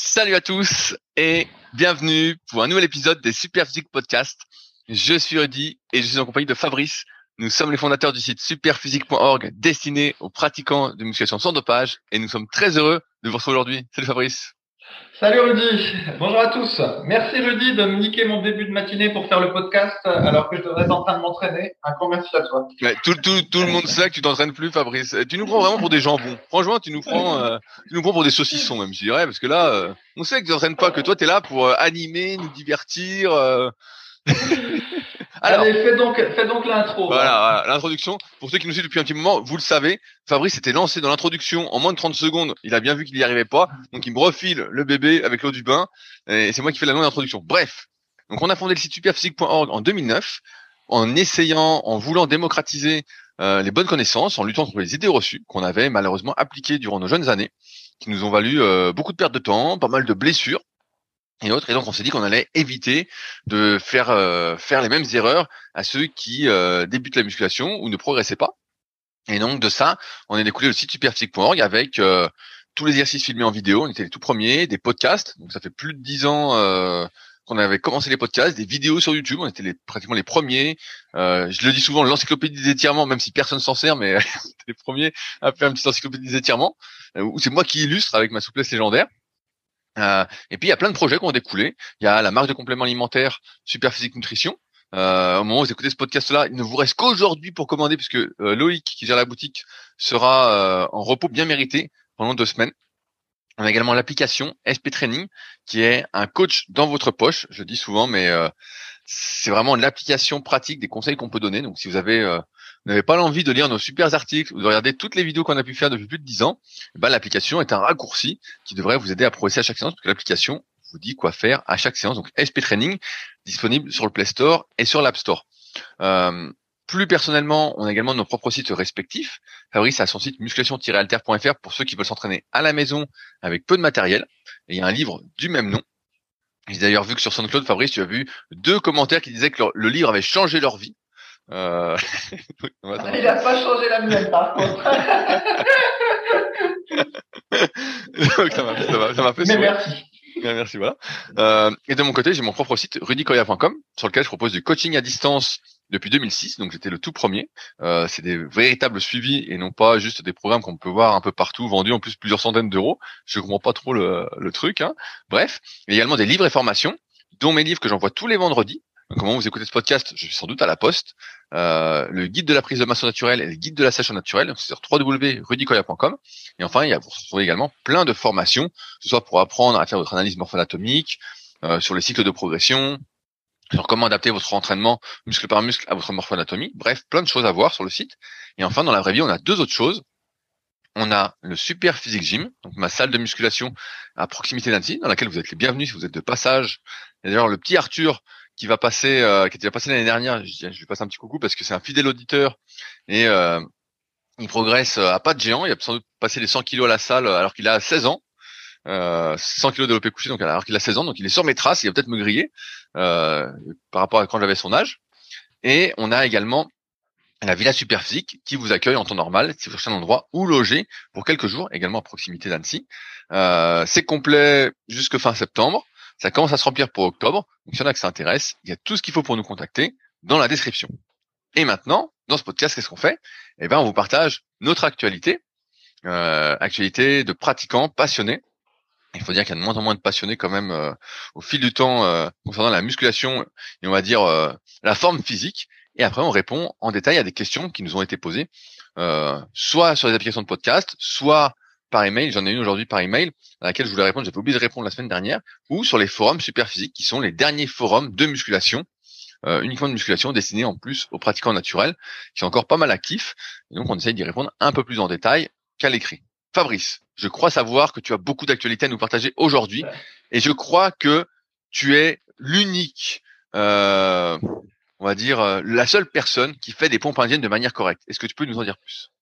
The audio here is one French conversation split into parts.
Salut à tous et bienvenue pour un nouvel épisode des Super Physique Podcast. Je suis Rudy et je suis en compagnie de Fabrice. Nous sommes les fondateurs du site superphysique.org destiné aux pratiquants de musculation sans dopage et nous sommes très heureux de vous retrouver aujourd'hui. Salut Fabrice. Salut Rudy, bonjour à tous. Merci Rudy de me niquer mon début de matinée pour faire le podcast alors que je devrais être en train de m'entraîner. Un grand merci à toi. tout, le monde sait que tu t'entraînes plus Fabrice. Tu nous prends vraiment pour des jambons. Franchement, tu nous prends, euh, tu nous prends pour des saucissons même, je dirais, parce que là, euh, on sait que tu t'entraînes pas, que toi tu es là pour euh, animer, nous divertir. Alors, Allez, fais donc, fais donc l'intro. Voilà, l'introduction. Pour ceux qui nous suivent depuis un petit moment, vous le savez, Fabrice s'était lancé dans l'introduction en moins de 30 secondes. Il a bien vu qu'il n'y arrivait pas. Donc, il me refile le bébé avec l'eau du bain. Et c'est moi qui fais la longue introduction. Bref. Donc, on a fondé le site superphysique.org en 2009 en essayant, en voulant démocratiser euh, les bonnes connaissances, en luttant contre les idées reçues qu'on avait malheureusement appliquées durant nos jeunes années, qui nous ont valu euh, beaucoup de pertes de temps, pas mal de blessures, et autres. Et donc on s'est dit qu'on allait éviter de faire euh, faire les mêmes erreurs à ceux qui euh, débutent la musculation ou ne progressaient pas. Et donc de ça, on a découlé le site superphysique.org avec euh, tous les exercices filmés en vidéo. On était les tout premiers, des podcasts. Donc ça fait plus de dix ans qu'on avait commencé les podcasts, des vidéos sur YouTube. On était les, pratiquement les premiers. je le dis souvent, l'encyclopédie des étirements, même si personne s'en sert, mais les premiers à faire une petite encyclopédie des étirements. où c'est moi qui illustre avec ma souplesse légendaire. Euh, et puis il y a plein de projets qui ont découlé. Il y a la marque de compléments alimentaires Superphysique Nutrition. Euh, au moment où vous écoutez ce podcast-là, il ne vous reste qu'aujourd'hui pour commander, puisque euh, Loïc, qui gère la boutique, sera euh, en repos bien mérité pendant deux semaines. On a également l'application SP Training, qui est un coach dans votre poche. Je dis souvent, mais c'est vraiment l'application pratique des conseils qu'on peut donner. Donc, si vous avez vous n'avez pas l'envie de lire nos super articles ou de regarder toutes les vidéos qu'on a pu faire depuis plus de 10 ans, eh ben, l'application est un raccourci qui devrait vous aider à progresser à chaque séance parce que l'application vous dit quoi faire à chaque séance. Donc SP Training disponible sur le Play Store et sur l'App Store. Euh, plus personnellement, on a également nos propres sites respectifs. Fabrice a son site musculation-alter.fr pour ceux qui veulent s'entraîner à la maison avec peu de matériel. Et il y a un livre du même nom. J'ai d'ailleurs vu que sur SoundCloud, Fabrice, tu as vu deux commentaires qui disaient que le livre avait changé leur vie. Euh... il n'a pas changé la mienne par contre. ça m'a ça ça fait Mais merci. merci, voilà. Euh, et de mon côté, j'ai mon propre site rudicoya.com sur lequel je propose du coaching à distance depuis 2006. Donc j'étais le tout premier. Euh, c'est des véritables suivis et non pas juste des programmes qu'on peut voir un peu partout, vendus en plus plusieurs centaines d'euros. Je comprends pas trop le, le truc. Hein. Bref, il y a également des livres et formations, dont mes livres que j'envoie tous les vendredis comment vous écoutez ce podcast, je suis sans doute à la poste. Euh, le guide de la prise de masse naturelle et le guide de la sèche naturelle, c'est sur www.rudicoya.com. Et enfin, il y a, vous retrouvez également plein de formations, que ce soit pour apprendre à faire votre analyse morpho-anatomique, euh, sur les cycles de progression, sur comment adapter votre entraînement muscle par muscle à votre morpho-anatomie. Bref, plein de choses à voir sur le site. Et enfin, dans la vraie vie, on a deux autres choses. On a le Super Physique Gym, donc ma salle de musculation à proximité d'Annecy, dans laquelle vous êtes les bienvenus si vous êtes de passage. Et d'ailleurs, le petit Arthur qui va passer, euh, qui déjà passé l'année dernière. Je, je, lui passe un petit coucou parce que c'est un fidèle auditeur et euh, il progresse euh, à pas de géant. Il a sans doute passé les 100 kilos à la salle alors qu'il a 16 ans. Euh, 100 kilos développé couché, donc alors qu'il a 16 ans, donc il est sur mes traces, il va peut-être me griller euh, par rapport à quand j'avais son âge. Et on a également la Villa Superphysique qui vous accueille en temps normal si vous cherchez un endroit où loger pour quelques jours, également à proximité d'Annecy. Euh, c'est complet jusque fin septembre. Ça commence à se remplir pour octobre. Donc, s'il y en a que ça intéresse, il y a tout ce qu'il faut pour nous contacter dans la description. Et maintenant, dans ce podcast, qu'est-ce qu'on fait? Eh ben, on vous partage notre actualité, euh, actualité de pratiquants passionnés. Il faut dire qu'il y a de moins en moins de passionnés quand même euh, au fil du temps euh, concernant la musculation et on va dire euh, la forme physique. Et après, on répond en détail à des questions qui nous ont été posées, euh, soit sur les applications de podcast, soit par email. J'en ai une aujourd'hui par email à laquelle je voulais répondre. J'avais oublié de répondre la semaine dernière. Ou sur les forums Superphysique qui sont les derniers forums de musculation. Euh, uniquement de musculation destinés en plus aux pratiquants naturels qui sont encore pas mal actifs. Et donc on essaye d'y répondre un peu plus en détail qu'à l'écrit. Fabrice, je crois savoir que tu as beaucoup d'actualités à nous partager aujourd'hui et je crois que tu es l'unique, euh, on va dire, euh, la seule personne qui fait des pompes indiennes de manière correcte. Est-ce que tu peux nous en dire plus?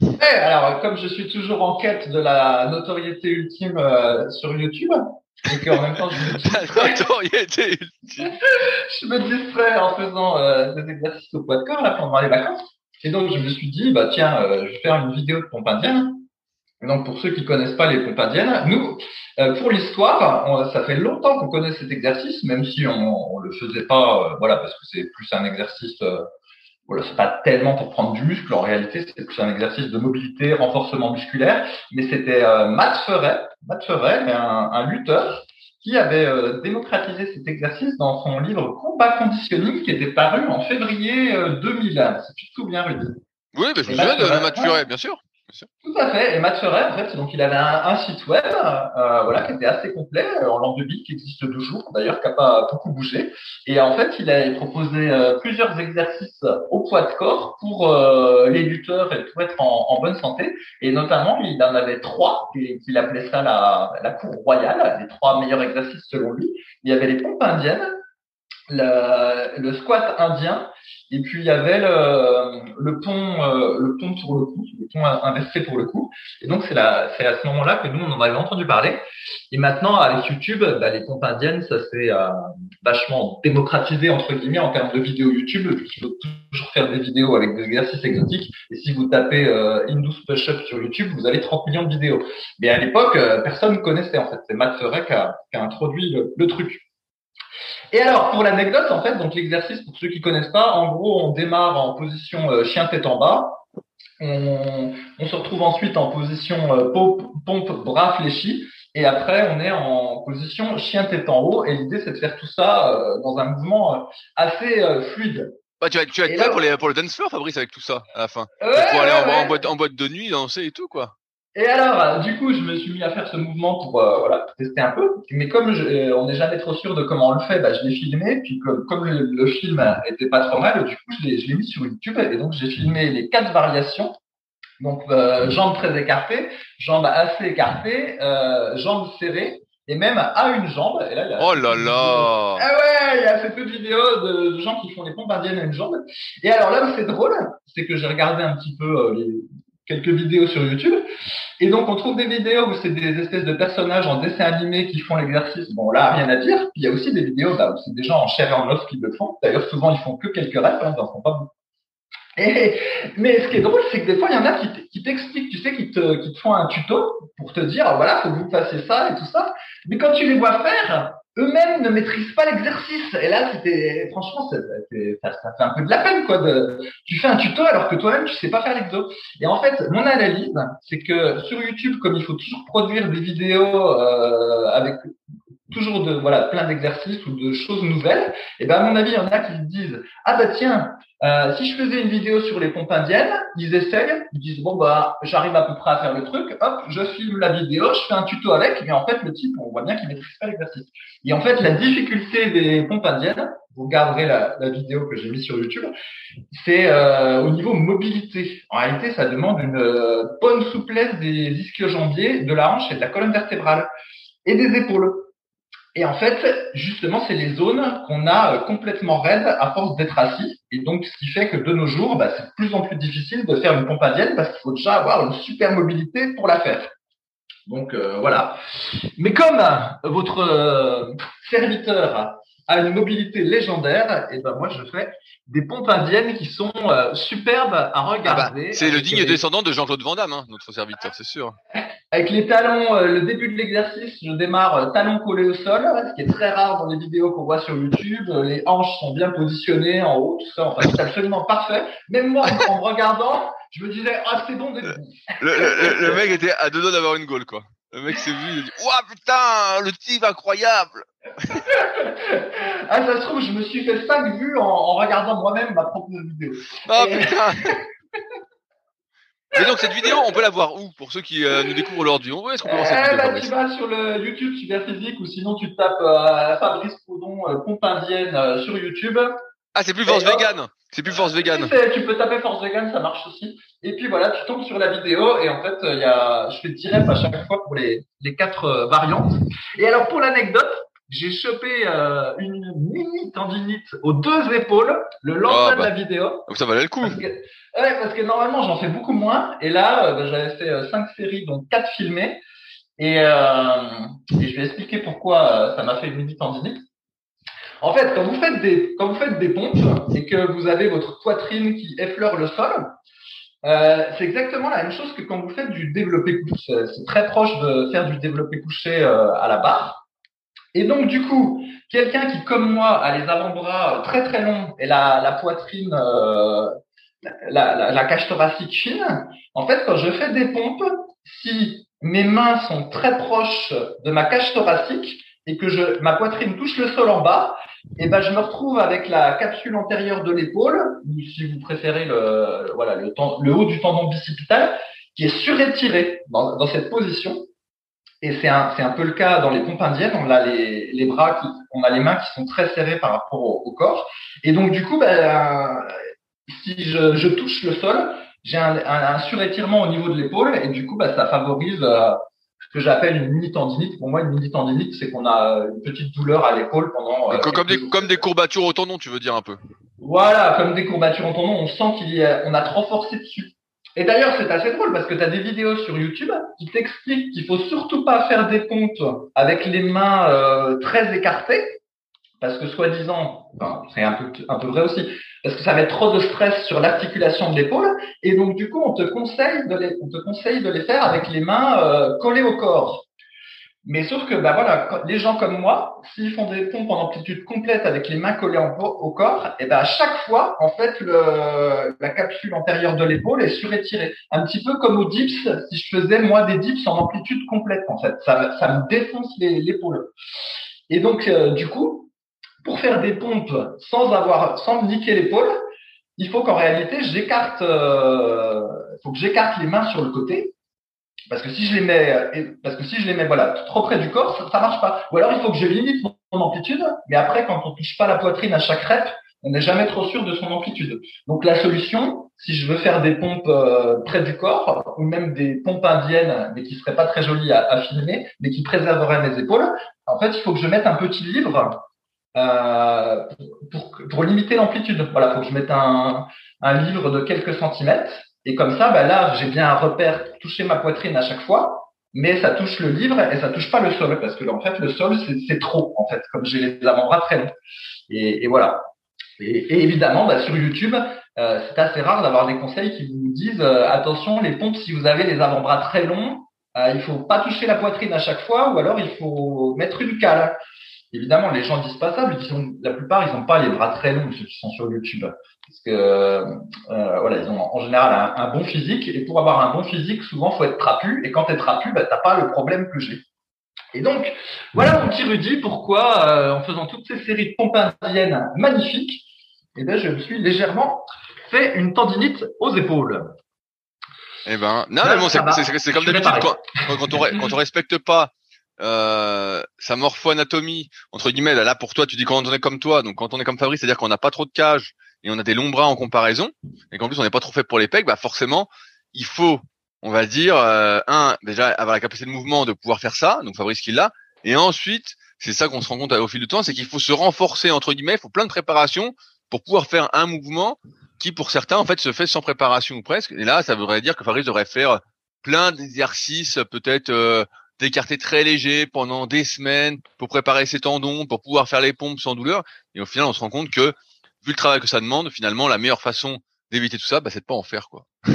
Ouais, alors comme je suis toujours en quête de la notoriété ultime euh, sur YouTube, et qu'en même temps je me distrais, notoriété ultime. je me distrais en faisant euh, des exercices au poids de corps là pendant les vacances. Et donc je me suis dit bah tiens, euh, je vais faire une vidéo de pompe indienne. Donc pour ceux qui connaissent pas les pompes indiennes, nous, euh, pour l'histoire, ça fait longtemps qu'on connaît cet exercice, même si on, on le faisait pas, euh, voilà, parce que c'est plus un exercice, euh, voilà, c'est pas tellement pour prendre du muscle. En réalité, c'est plus un exercice de mobilité, renforcement musculaire. Mais c'était Matt Ferret, Matt Ferret, un, un lutteur qui avait démocratisé cet exercice dans son livre Combat Conditioning, qui était paru en février 2001. Si tu te souviens, Rudy. Oui, mais je me souviens de Matt Ferret, bien sûr. Tout à fait. Et Matt en fait, donc il avait un, site web, euh, voilà, qui était assez complet euh, en langue de bille, qui existe toujours, d'ailleurs, qui n'a pas beaucoup bougé. Et en fait, il a proposé euh, plusieurs exercices au poids de corps pour les lutteurs et pour être en, bonne santé. Et notamment, il en avait trois, qu'il appelait ça la, cour royale, les trois meilleurs exercices selon lui. Il y avait les pompes indiennes, le squat indien et puis il y avait le, le pont, euh, le pont pour le coup, le pont inversé pour le coup. Et donc c'est là, c'est à ce moment-là que nous on en avait entendu parler. Et maintenant avec YouTube, bah, les pompes indiennes, ça s'est euh, vachement démocratisé entre guillemets en termes de vidéos YouTube. Il faut toujours faire des vidéos avec des exercices exotiques. Et si vous tapez euh, Indus Push-Up sur YouTube, vous avez 30 millions de vidéos. Mais à l'époque, euh, personne ne connaissait en fait. C'est Matt Ferret qui a, qui a introduit le truc. Et alors, pour l'anecdote, en fait, donc l'exercice, pour ceux qui connaissent pas, en gros, on démarre en position euh, chien tête en bas. On, on, se retrouve ensuite en position euh, pompe, pompe, bras fléchis. Et après, on est en position chien tête en haut. Et l'idée, c'est de faire tout ça euh, dans un mouvement assez fluide. Bah, tu vas, tu vas être prêt pour, les, pour le dance floor, Fabrice, avec tout ça, à la fin. pour aller en, boîte, en boîte de nuit, danser et tout, quoi. Et alors, du coup, je me suis mis à faire ce mouvement pour euh, voilà, tester un peu. Mais comme je, euh, on n'est jamais trop sûr de comment on le fait, bah, je l'ai filmé. Puis comme, comme le, film était pas trop mal, du coup, je l'ai mis sur YouTube. Et donc, j'ai filmé les quatre variations. Donc, euh, jambes très écartées, jambes assez écartées, euh, jambes serrées, et même à une jambe. Et là, il y a oh là là Ah ouais, il y a assez peu de vidéos de, gens qui font des pompes indiennes à une jambe. Et alors là où c'est drôle, c'est que j'ai regardé un petit peu les, quelques vidéos sur YouTube. Et donc, on trouve des vidéos où c'est des espèces de personnages en dessin animé qui font l'exercice. Bon, là, rien à dire. Puis, il y a aussi des vidéos bah, où c'est des gens en chair et en os qui le font. D'ailleurs, souvent, ils font que quelques reps, hein, ils en font pas beaucoup. Mais ce qui est drôle, c'est que des fois, il y en a qui t'expliquent, tu sais, qui te, qui te font un tuto pour te dire, voilà, faut que vous fassiez ça et tout ça. Mais quand tu les vois faire, eux-mêmes ne maîtrisent pas l'exercice. Et là, c'était, franchement, ça, fait un peu de la peine, quoi. De, tu fais un tuto alors que toi-même, tu sais pas faire l'exo. Et en fait, mon analyse, c'est que sur YouTube, comme il faut toujours produire des vidéos euh, avec toujours de voilà plein d'exercices ou de choses nouvelles, et ben à mon avis, il y en a qui se disent ah bah tiens, euh, si je faisais une vidéo sur les pompes indiennes, ils essayent, ils disent bon bah j'arrive à peu près à faire le truc, hop, je filme la vidéo, je fais un tuto avec, mais en fait le type on voit bien qu'il maîtrise pas l'exercice. Et en fait la difficulté des pompes indiennes, vous regarderez la, vidéo que j'ai mise sur YouTube, c'est euh, au niveau mobilité. En réalité, ça demande une euh, bonne souplesse des ischio-jambiers, de la hanche et de la colonne vertébrale et des épaules. Et en fait, justement, c'est les zones qu'on a euh, complètement raides à force d'être assis. Et donc, ce qui fait que de nos jours, bah, c'est de plus en plus difficile de faire une pompe indienne parce qu'il faut déjà avoir une super mobilité pour la faire. Donc euh, voilà. Mais comme euh, votre serviteur a une mobilité légendaire, et ben moi je fais des pompes indiennes qui sont euh, superbes à ah bah, regarder. c'est le digne descendant de Jean-Claude Van Damme, hein, notre serviteur, c'est sûr. Avec les talons, euh, le début de l'exercice, je démarre euh, talons collés au sol, ce qui est très rare dans les vidéos qu'on voit sur YouTube. Les hanches sont bien positionnées en haut, tout ça. Enfin, c'est absolument parfait. Même moi, en me regardant, je me disais, ah, c'est bon d'être le, le, le, mec était à deux doigts d'avoir une goal, quoi. Le mec s'est vu, il a dit, ouah, putain, le type incroyable! Ah, ça se trouve, je me suis fait 5 vues en, en regardant moi-même ma propre vidéo. Oh putain Et donc cette vidéo, on peut la voir où pour ceux qui euh, nous découvrent aujourd'hui Où est-ce qu'on peut voir cette eh bah, Tu vas sur le YouTube Super Physique ou sinon tu tapes euh, Fabrice Proudhon euh, pompe indienne euh, sur YouTube. Ah, c'est plus Force Vegan. C'est plus Force Vegan. Tu peux taper Force Vegan, ça marche aussi. Et puis voilà, tu tombes sur la vidéo et en fait, il y a, je fais direct à chaque fois pour les, les quatre variantes. Et alors pour l'anecdote, j'ai chopé euh, une mini tendinite aux deux épaules le lendemain ah, de la bah. vidéo. Donc ça valait le coup. Parce que, ouais, parce que normalement j'en fais beaucoup moins. Et là, euh, bah, j'avais fait euh, cinq séries, donc quatre filmées. Et, euh, et je vais expliquer pourquoi ça m'a fait une mini tendinite. En fait, quand vous faites des quand vous faites des pompes et que vous avez votre poitrine qui effleure le sol, Euh, c'est exactement la même chose que quand vous faites du développé couché. C'est très proche de faire du développé couché euh, à la barre. Et donc, du coup, quelqu'un qui, comme moi, a les avant-bras très très longs et la, poitrine, euh, la, la, cage thoracique fine, en fait, quand je fais des pompes, si mes mains sont très proches de ma cage thoracique et que je, ma poitrine touche le sol en bas, et ben je me retrouve avec la capsule antérieure de l'épaule, ou si vous préférez le, voilà, le, le haut du tendon bicipital, qui est surétiré dans, dans cette position. Et c'est un, c'est un peu le cas dans les pompes indiennes. On a les, les bras, qui, on a les mains qui sont très serrées par rapport au, corps. Et donc du coup, ben, si je, je touche le sol, j'ai un, un, un, surétirement au niveau de l'épaule et du coup, ben, ça favorise euh, ce que j'appelle une mini tendinite. Pour moi, une mini tendinite, c'est qu'on a une petite douleur à l'épaule pendant. Euh, comme, des, comme des courbatures au tendon, tu veux dire un peu? Voilà, comme des courbatures au tendon, on sent qu'il y a, on a trop forcé dessus. Et d'ailleurs, c'est assez drôle parce que tu as des vidéos sur YouTube qui t'expliquent qu'il faut surtout pas faire des pompes avec les mains euh, très écartées parce que soi-disant, enfin, c'est un peu, un peu vrai aussi, parce que ça met trop de stress sur l'articulation de l'épaule, et donc du coup, on te conseille de les, on te conseille de les faire avec les mains euh, collées au corps. Mais sauf que, bah voilà, les gens comme moi, s'ils font des pompes en amplitude complète avec les mains collées au corps, et ben à chaque fois, en fait, le, la capsule antérieure de l'épaule est surétirée. Un petit peu comme au dips, si je faisais moi des dips en amplitude complète, en fait, ça, ça me défonce l'épaule. Et donc, euh, du coup, pour faire des pompes sans avoir, sans me niquer l'épaule, il faut qu'en réalité, j'écarte, euh, faut que j'écarte les mains sur le côté. Parce que si je les mets, parce que si je les mets, voilà, trop près du corps, ça, ça marche pas. Ou alors il faut que je limite mon amplitude, mais après, quand on touche pas la poitrine à chaque rep, on n'est jamais trop sûr de son amplitude. Donc la solution, si je veux faire des pompes euh, près du corps, ou même des pompes indiennes, mais qui seraient pas très jolies à, à filmer, mais qui préserveraient mes épaules, en fait, il faut que je mette un petit livre euh, pour, pour, limiter l'amplitude. Voilà, faut que je mette un, un livre de quelques centimètres. Et comme ça, bah là, j'ai bien un repère toucher ma poitrine à chaque fois, mais ça touche le livre et ça touche pas le sol parce que en fait, le sol c'est trop en fait, comme j'ai les avant-bras très longs. Et, et voilà. Et, et, évidemment, bah, sur YouTube, euh, c'est assez rare d'avoir des conseils qui vous disent euh, attention, les pompes, si vous avez les avant-bras très longs, euh, il faut pas toucher la poitrine à chaque fois, ou alors il faut mettre une cale. Évidemment, les gens disent pas ça, mais ils sont, la plupart, ils n'ont pas les bras très longs, ceux qui sont sur YouTube. Parce que, euh, voilà, ils ont en général un, bon physique. Et pour avoir un bon physique, souvent, faut être trapu. Et quand tu es trapu, bah, t'as pas le problème que j'ai. Et donc, voilà mon petit Rudy, pourquoi, euh, en faisant toutes ces séries de pompes indiennes magnifiques, eh ben, je me suis légèrement fait une tendinite aux épaules. Eh ben, non, mais bon, c'est comme d'habitude, quand, quand, on, quand on respecte pas euh, sa morpho-anatomie, entre guillemets, là, pour toi, tu dis quand on est comme toi, donc quand on est comme Fabrice, c'est-à-dire qu'on n'a pas trop de cage et on a des longs bras en comparaison, et qu'en plus on n'est pas trop fait pour les pecs, bah forcément, il faut, on va dire, euh, un, déjà avoir la capacité de mouvement de pouvoir faire ça, donc Fabrice qui l'a, et ensuite, c'est ça qu'on se rend compte au fil du temps, c'est qu'il faut se renforcer, entre guillemets, il faut plein de préparation pour pouvoir faire un mouvement qui, pour certains, en fait, se fait sans préparation ou presque. Et là, ça voudrait dire que Fabrice devrait faire plein d'exercices, peut-être euh, très léger pendant des semaines pour préparer ses tendons, pour pouvoir faire les pompes sans douleur. Et au final, on se rend compte que, vu le travail que ça demande, finalement, la meilleure façon d'éviter tout ça, bah, c'est de pas en faire, quoi.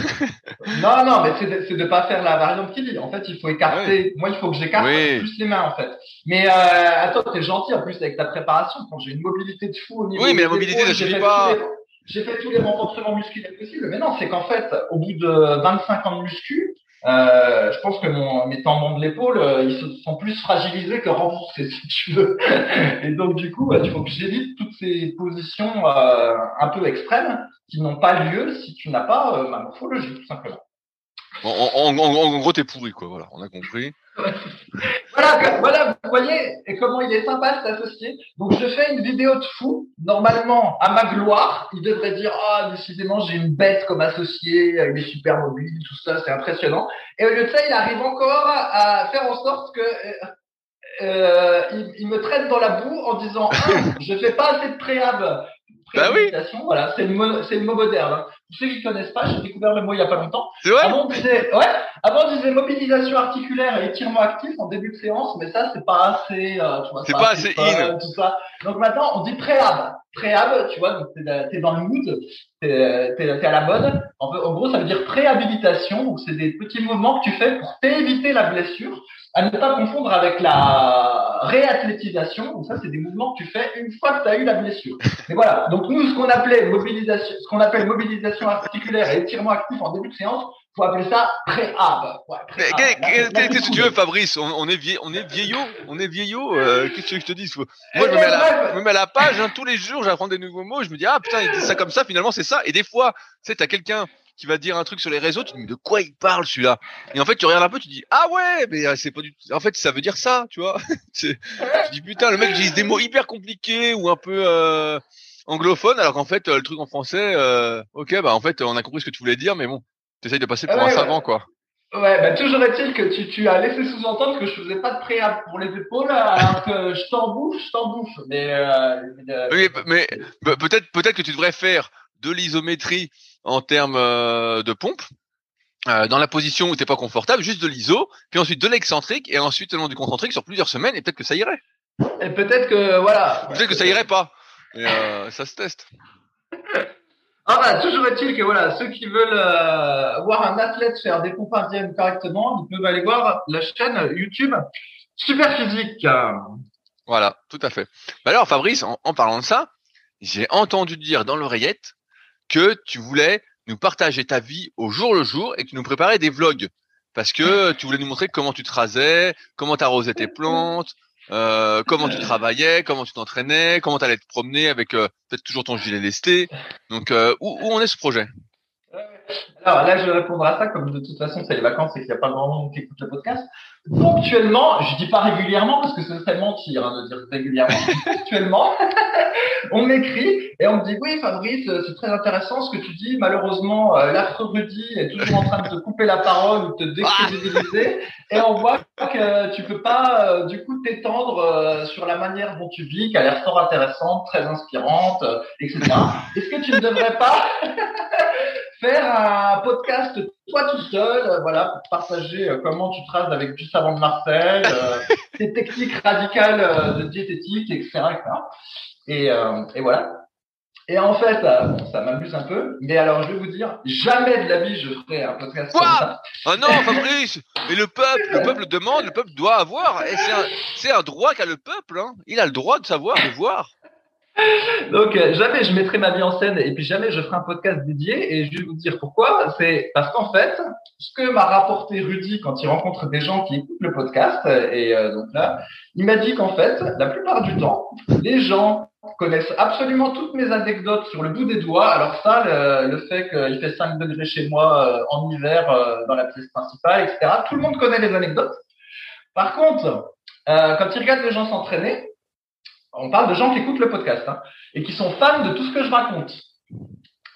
non, non, mais c'est de, de pas faire la variante qui dit. En fait, il faut écarter. Moi, il faut que j'écarte plus les mains, en fait. Mais euh, attends, t'es gentil en plus avec ta préparation. Quand j'ai une mobilité de fou au niveau. Oui, mais la mobilité ne suffit pas. J'ai fait tous les renforcements musculaires possibles. Mais non, c'est qu'en fait, au bout de 25 ans de muscu, euh, je pense que mon, mes tendons de l'épaule, euh, ils se, sont plus fragilisés que renforcés, si tu veux. Et donc, du coup, il faut que j'évite toutes ces positions euh, un peu extrêmes qui n'ont pas lieu si tu n'as pas ma morphologie, tout simplement. En, en, en, gros, t'es pourri, quoi. Voilà, on a compris. voilà, voilà, vous voyez et comment il est sympa cet associé. Donc je fais une vidéo de fou. Normalement, à ma gloire, il devrait dire ah décidément j'ai une bête comme associé, il est super mobile, tout ça, c'est impressionnant. Et au lieu de ça, il arrive encore à faire en sorte que euh, euh il, me traîne dans la boue en disant ah, je fais pas assez de préhab Bah oui. Voilà, c'est le mot, c'est le mot moderne. Pour ceux qui connaissent pas, j'ai découvert le mot il y a pas longtemps. Vrai. Avant on disait, ouais, avant on disait mobilisation articulaire et étirement actif en début de séance, mais ça c'est pas assez, euh, tu vois. C'est pas assez in. Tout ça. Donc maintenant on dit préhab. Préhab, tu vois, t'es, dans le mood, t'es, t'es, t'es à la mode. En, en gros, ça veut dire préhabilitation. Donc c'est des petits mouvements que tu fais pour t'éviter la blessure à ne pas confondre avec la réathlétisation. Donc ça, c'est des mouvements que tu fais une fois que tu as eu la blessure. Mais voilà. Donc nous, ce qu'on appelait mobilisation, ce qu'on appelle mobilisation articulaire et étirement actif en début de séance, faut appeler ça préhab. Ouais, Qu'est-ce que tu veux, Fabrice? On, est vieillot, on est vieillot, on est vieillot. Euh, Qu'est-ce que je te dis? Moi, je me, mets à la, me mets à la page hein, tous les jours. J'apprends des nouveaux mots. Je me dis ah putain, il dit ça comme ça. Finalement, c'est ça. Et des fois, tu sais, t'as quelqu'un qui va dire un truc sur les réseaux, tu te dis de quoi il parle celui-là? Et en fait, tu regardes un peu, tu dis ah ouais, mais euh, c'est pas du en fait, ça veut dire ça, tu vois. tu dis putain, le mec utilise des mots hyper compliqués ou un peu euh, anglophones alors qu'en fait, euh, le truc en français euh, OK, bah en fait, on a compris ce que tu voulais dire mais bon, tu essayes de passer pour un savant quoi. Ouais, bah toujours est-il que tu, tu as laissé sous-entendre que je faisais pas de préhab pour les épaules, alors que je t'en bouffe, je t'en bouffe. Mais, euh, mais, mais peut-être peut-être que tu devrais faire de l'isométrie en termes euh, de pompe. Euh, dans la position où t'es pas confortable, juste de l'iso, puis ensuite de l'excentrique, et ensuite le long du concentrique sur plusieurs semaines, et peut-être que ça irait. Et peut-être que voilà. Peut-être que ça irait pas. Et euh, ça se teste. Ah bah, toujours est-il que voilà, ceux qui veulent euh, voir un athlète faire des pompes indiennes correctement, ils peuvent aller voir la chaîne YouTube Super Physique. Voilà, tout à fait. Bah alors Fabrice, en, en parlant de ça, j'ai entendu dire dans l'oreillette que tu voulais nous partager ta vie au jour le jour et que tu nous préparais des vlogs parce que tu voulais nous montrer comment tu te rasais, comment tu arrosais tes plantes, euh, comment tu travaillais, comment tu t'entraînais, comment tu allais te promener avec euh, peut-être toujours ton gilet lesté. Donc euh, où, où, on est ce projet? Alors là, je vais répondre à ça, comme de toute façon, c'est les vacances et qu'il n'y a pas grand monde qui écoute le podcast. Ponctuellement, je dis pas régulièrement parce que ce serait mentir hein, de dire régulièrement. Ponctuellement, on m'écrit et on me dit oui, Fabrice, c'est très intéressant ce que tu dis. Malheureusement, euh, l'affreux Rudy est toujours en train de te couper la parole ou te décrédibiliser et on voit que tu peux pas euh, du coup t'étendre euh, sur la manière dont tu vis, qui a l'air fort intéressante, très inspirante, etc. Est-ce que tu ne devrais pas faire un podcast toi tout seul, euh, voilà, pour partager euh, comment tu traces avec du savon de Marseille, euh, tes techniques radicales de diététique, etc., Et, et voilà. Et en fait, ça m'amuse un peu, mais alors je vais vous dire, jamais de la vie je ferai un podcast comme ça. Ah non, Fabrice Mais le peuple, le peuple demande, le peuple doit avoir. C'est un, un, droit qu'a le peuple. Hein. Il a le droit de savoir, de voir. Donc euh, jamais je mettrai ma vie en scène et puis jamais je ferai un podcast dédié et je vais vous dire pourquoi. C'est parce qu'en fait, ce que m'a rapporté Rudy quand il rencontre des gens qui écoutent le podcast et euh, donc là, il m'a dit qu'en fait, la plupart du temps, les gens connaissent absolument toutes mes anecdotes sur le bout des doigts. Alors ça, le, fait qu'il fait 5 degrés chez moi euh, en hiver dans la pièce principale, etc. Tout le monde connaît les anecdotes. Par contre, quand ils regardent les gens s'entraîner, on parle de gens qui écoutent le podcast hein, et qui sont fans de tout ce que je raconte.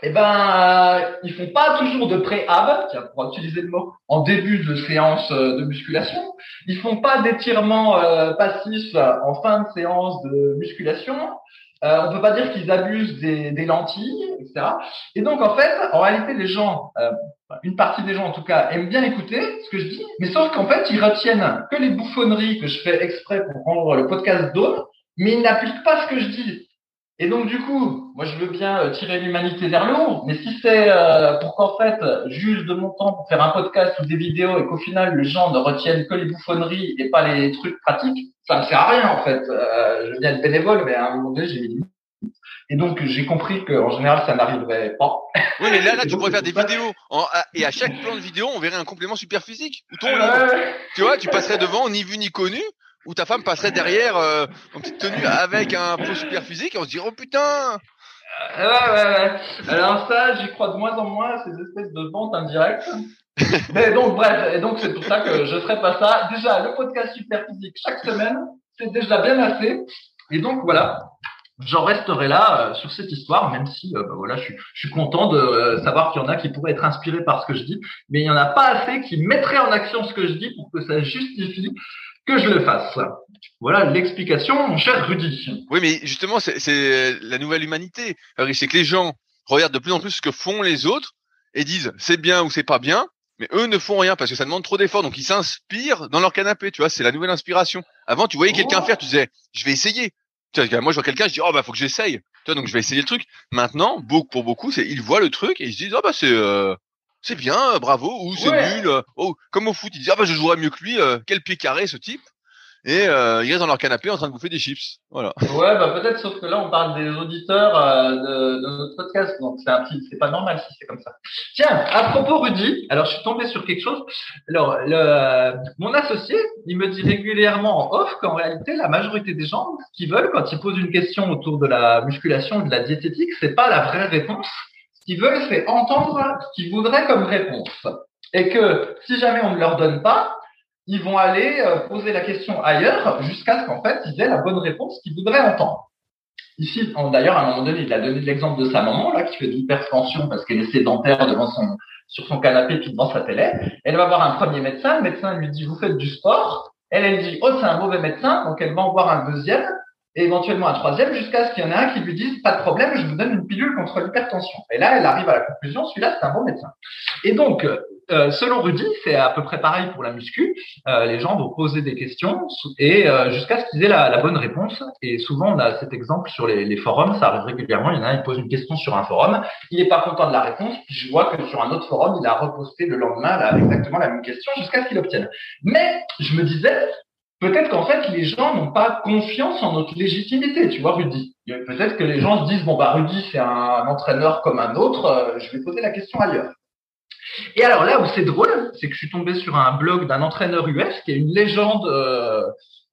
Eh ben, euh, ils font pas toujours de pré-ab, pour utiliser le mot, en début de séance euh, de musculation. Ils font pas d'étirement euh, passif en fin de séance de musculation. Euh, on peut pas dire qu'ils abusent des, lentilles, etc. Et donc, en fait, en réalité, les gens, euh, une partie des gens en tout cas, aiment bien écouter ce que je dis, mais sauf qu'en fait, ils retiennent que les bouffonneries que je fais exprès pour rendre le podcast d'eau mais il n'applique pas ce que je dis. Et donc du coup, moi je veux bien euh, tirer l'humanité vers le haut, mais si c'est euh, pour qu'en fait j'use de mon temps pour faire un podcast ou des vidéos et qu'au final les gens ne retiennent que les bouffonneries et pas les trucs pratiques, ça ne sert à rien en fait. Euh, je veux bien être bénévole, mais à un moment donné j'ai mis et donc j'ai compris qu'en général ça n'arriverait pas. Oui, mais là, là tu pourrais faire des vidéos et à chaque plan de vidéo on verrait un complément super physique. Ou ton tu vois, tu passerais devant ni vu ni connu où ta femme passerait derrière euh, en petite tenue avec un pot super physique et on se dit oh putain ouais, ouais, ouais. Alors ça, j'y crois de moins en moins ces espèces de ventes indirectes. Mais donc bref, et donc c'est pour ça que je ferai pas ça. Déjà, le podcast super physique chaque semaine, c'est déjà bien assez. Et donc voilà, j'en resterai là euh, sur cette histoire, même si euh, bah, voilà, je suis, content de euh, savoir qu'il y en a qui pourraient être inspirés par ce que je dis, mais il y en a pas assez qui mettraient en action ce que je dis pour que ça justifie que je le fasse. Voilà l'explication, mon cher Rudy. Oui, mais justement, c'est la nouvelle humanité. C'est que les gens regardent de plus en plus ce que font les autres et disent c'est bien ou c'est pas bien, mais eux ne font rien parce que ça demande trop d'efforts, donc ils s'inspirent dans leur canapé. Tu vois, c'est la nouvelle inspiration. Avant, tu voyais quelqu'un oh. faire, tu disais je vais essayer. Tu vois, moi, je vois quelqu'un, je dis oh bah faut que j'essaye. Tu vois, donc je vais essayer le truc. Maintenant, beaucoup pour beaucoup, c'est ils voient le truc et ils se disent oh bah c'est euh, c'est bien, bravo, ou c'est nul. Euh, oh, comme au foot, ils disent ah bah je jouerais mieux que lui. Euh, quel pied carré ce type et euh, ils restent dans leur canapé en train de bouffer des chips. Voilà. Ouais, bah peut-être, sauf que là on parle des auditeurs euh, de, de, notre podcast, donc c'est un petit, c'est pas normal si c'est comme ça. Tiens, à propos Rudy, alors je suis tombé sur quelque chose. Alors, le, mon associé, il me dit régulièrement en off qu'en réalité la majorité des gens qui veulent, quand ils posent une question autour de la musculation, de la diététique, c'est pas la vraie réponse. Qu'ils veulent, c'est entendre ce qu'ils voudraient comme réponse. Et que si jamais on ne leur donne pas, ils vont aller euh, poser la question ailleurs jusqu'à ce qu'en fait ils aient la bonne réponse qu'ils voudraient entendre. Ici, d'ailleurs, à un moment donné, il a donné l'exemple de sa maman là qui fait de l'hypertension parce qu'elle est sédentaire devant son sur son canapé puis devant sa télé. Elle va voir un premier médecin, le médecin lui dit vous faites du sport. Elle, elle dit oh c'est un mauvais médecin, donc elle va en voir un deuxième et éventuellement un troisième jusqu'à ce qu'il y en ait un qui lui dise pas de problème, je vous donne une pilule contre l'hypertension. Et là, elle arrive à la conclusion, celui-là c'est un bon médecin. Et donc, euh, selon Rudy, c'est à peu près pareil pour la muscu. Euh, les gens vont poser des questions et euh, jusqu'à ce qu'ils aient la, bonne réponse. Et souvent, on a cet exemple sur les, forums, ça arrive régulièrement. Il y en a un, il pose une question sur un forum, il n'est pas content de la réponse, puis je vois que sur un autre forum, il a reposté le lendemain là, exactement la même question jusqu'à ce qu'il obtienne. Mais je me disais, peut-être qu'en fait, les gens n'ont pas confiance en notre légitimité, tu vois, Rudy. Peut-être que les gens se disent, bon, bah, Rudy, c'est un entraîneur comme un autre, je vais poser la question ailleurs. Et alors là où c'est drôle, c'est que je suis tombé sur un blog d'un entraîneur US qui est une légende euh,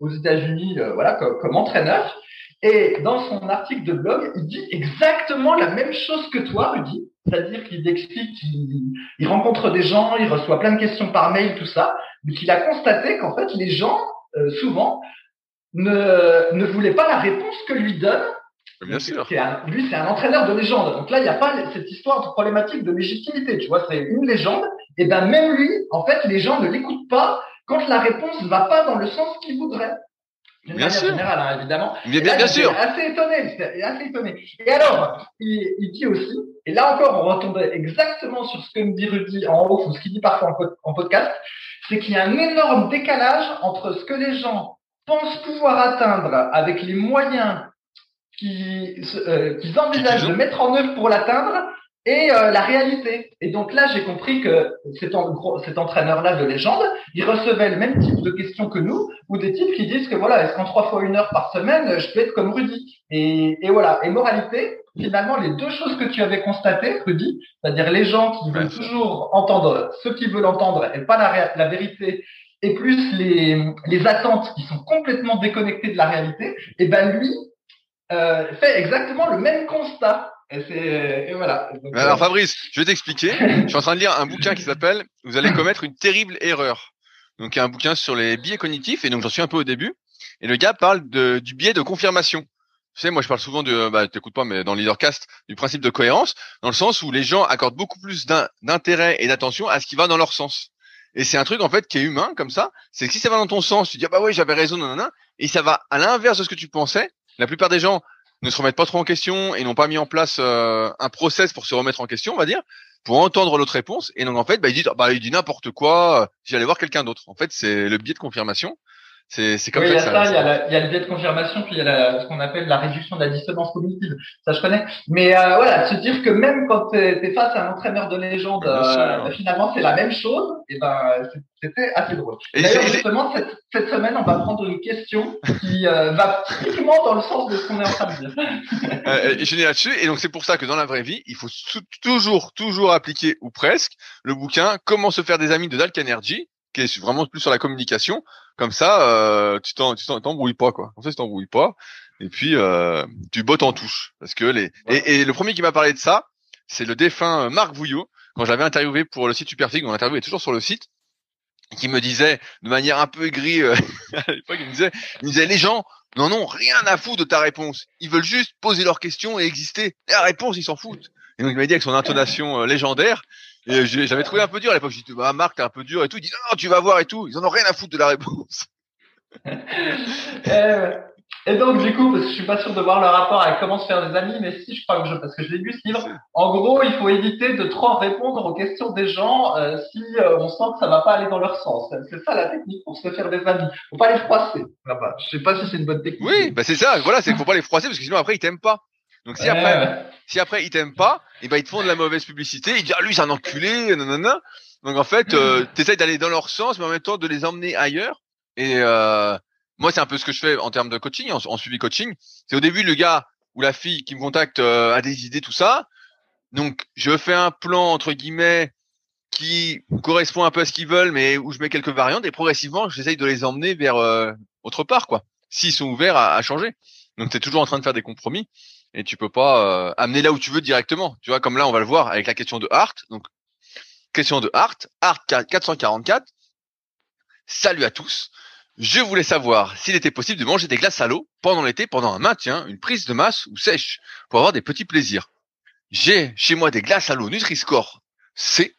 aux États-Unis, euh, voilà, comme, entraîneur. Et dans son article de blog, il dit exactement la même chose que toi, Rudy. C'est-à-dire qu'il explique qu'il rencontre des gens, il reçoit plein de questions par mail, tout ça, mais qu'il a constaté qu'en fait, les gens, euh, souvent, ne, ne voulaient pas la réponse que lui donne Bien sûr. lui, c'est un entraîneur de légende. Donc là, il n'y a pas cette histoire de problématique de légitimité. Tu vois, c'est une légende. Et ben même lui, en fait, les gens ne l'écoutent pas quand la réponse ne va pas dans le sens qu'il voudrait. D'une manière sûr. générale, hein, évidemment. Bien, bien, bien sûr. Assez étonné, assez étonné. Et alors, il, il, dit aussi, et là encore, on retombe exactement sur ce que me dit Rudy en haut, ou ce qu'il dit parfois en, en podcast, c'est qu'il y a un énorme décalage entre ce que les gens pensent pouvoir atteindre avec les moyens euh, qu'ils envisagent de mettre en œuvre pour l'atteindre et euh, la réalité. Et donc là, j'ai compris que cet, cet entraîneur-là de légende, il recevait le même type de questions que nous, ou des types qui disent que voilà, est-ce qu'en trois fois une heure par semaine, je peux être comme Rudy? Et, et voilà. Et moralité, finalement, les deux choses que tu avais constatées, Rudy, c'est-à-dire les gens qui veulent toujours entendre ce qu'ils veulent entendre et pas la, la vérité, et plus les, les attentes qui sont complètement déconnectées de la réalité, et ben lui, euh, fait exactement le même constat. Et, et voilà. Alors euh, Fabrice, je vais t'expliquer. je suis en train de lire un bouquin qui s'appelle Vous allez commettre une terrible erreur. Donc il y a un bouquin sur les biais cognitifs et donc j'en suis un peu au début. Et le gars parle de, du biais de confirmation. Tu sais, moi je parle souvent de, bah t'écoutes pas, mais dans Leadercast, du principe de cohérence, dans le sens où les gens accordent beaucoup plus d'intérêt et d'attention à ce qui va dans leur sens. Et c'est un truc en fait qui est humain comme ça. C'est que si ça va dans ton sens, tu dis ah bah oui j'avais raison, nanana, et ça va à l'inverse de ce que tu pensais, la plupart des gens ne se remettent pas trop en question et n'ont pas mis en place euh, un process pour se remettre en question, on va dire, pour entendre l'autre réponse. Et donc en fait, bah, disent, bah, il dit n'importe quoi, j'allais voir quelqu'un d'autre. En fait, c'est le biais de confirmation. C'est, comme oui, ça. Il y, a ça, il, y a le biais de confirmation, puis il y a ce qu'on appelle la réduction de la dissonance cognitive. Ça, je connais. Mais euh, voilà, se dire que même quand tu es, face à un entraîneur de légende, euh, finalement, c'est la même chose, et ben, c'était assez drôle. Et D'ailleurs, justement, cette, cette, semaine, on va prendre une question qui euh, va strictement dans le sens de ce qu'on est en train de dire. euh, je là-dessus, et donc c'est pour ça que dans la vraie vie, il faut toujours, toujours appliquer, ou presque, le bouquin Comment se faire des amis de Dalk Energy, qui est vraiment plus sur la communication. Comme ça, euh, tu t'embrouilles pas, quoi. Comme ça, tu t'embrouilles pas. Et puis, euh, tu bottes en touche. Parce que les, et, et, le premier qui m'a parlé de ça, c'est le défunt Marc Vouillot, quand j'avais interviewé pour le site Superphysique, mon interview est toujours sur le site, qui me disait, de manière un peu aigrie, euh, à l'époque, il me disait, il me disait, les gens n'en ont rien à foutre de ta réponse. Ils veulent juste poser leurs questions et exister. Et la réponse, ils s'en foutent. Et donc, il m'a dit avec son intonation euh, légendaire, et j'avais trouvé un peu dur à l'époque. J'ai dit, bah, Marc, t'es un peu dur et tout. Il dit, non, tu vas voir et tout. Ils en ont rien à foutre de la réponse. Euh, et donc, du coup, parce que je suis pas sûr de voir le rapport avec comment se faire des amis, mais si, je crois que je, parce que je l'ai lu ce livre. En gros, il faut éviter de trop répondre aux questions des gens euh, si euh, on sent que ça va pas aller dans leur sens. C'est ça la technique pour se faire des amis. Faut pas les froisser. Je sais pas si c'est une bonne technique. Oui, bah c'est ça. Voilà, c'est qu'il faut pas les froisser parce que sinon après ils t'aiment pas. Donc si après, si après ils t'aiment pas, et eh ben ils te font de la mauvaise publicité. Ils disent ah lui c'est un enculé, nanana. Donc en fait, euh, t'essayes d'aller dans leur sens, mais en même temps de les emmener ailleurs. Et euh, moi, c'est un peu ce que je fais en termes de coaching, en, suivi coaching. C'est au début le gars ou la fille qui me contacte euh, a des idées, tout ça. Donc, je fais un plan entre guillemets qui correspond un peu à ce qu'ils veulent, mais où je mets quelques variantes et progressivement, j'essaye de les emmener vers euh, autre part, quoi. S'ils sont ouverts à, changer. Donc, tu es toujours en train de faire des compromis et tu peux pas euh, amener là où tu veux directement. Tu vois, comme là, on va le voir avec la question de Hart. Donc, question de Hart, Hart 444. Salut à tous. Je voulais savoir s'il était possible de manger des glaces à l'eau pendant l'été, pendant un maintien, une prise de masse ou sèche, pour avoir des petits plaisirs. J'ai chez moi des glaces à l'eau Nutri-Score C,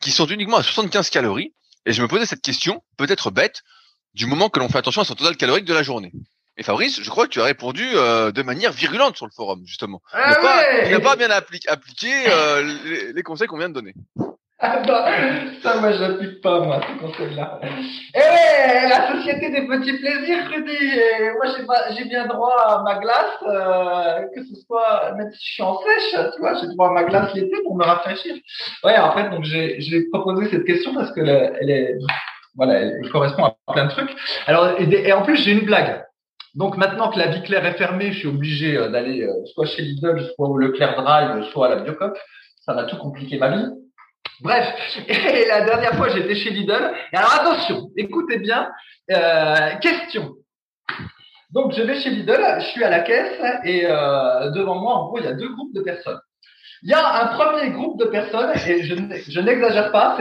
qui sont uniquement à 75 calories, et je me posais cette question, peut-être bête, du moment que l'on fait attention à son total calorique de la journée. Et Fabrice, je crois que tu as répondu euh, de manière virulente sur le forum, justement. Ah tu n'as pas, bien appliqué euh, les conseils qu'on vient de donner. Ah bah, ça, moi, j'applique pas, moi, ce conseil-là. Eh, la société des petits plaisirs, Rudy. moi, j'ai bien droit à ma glace, euh, que ce soit, même si je suis en sèche, tu vois, j'ai droit à ma glace l'été pour me rafraîchir. Ouais, en fait, donc, j'ai proposé cette question parce que elle est, voilà, elle correspond à plein de trucs. Alors, et, en plus, j'ai une blague. Donc maintenant que la vie claire est fermée, je suis obligé euh, d'aller euh, soit chez Lidl, soit au Leclerc Drive, soit à la Biocop. Ça va tout compliquer ma vie. Bref, et la dernière fois, j'étais chez Lidl. Alors attention, écoutez bien. Euh, question. Donc, je vais chez Lidl, je suis à la caisse et euh, devant moi, en gros, il y a deux groupes de personnes. Il y a un premier groupe de personnes, et je, n'exagère pas,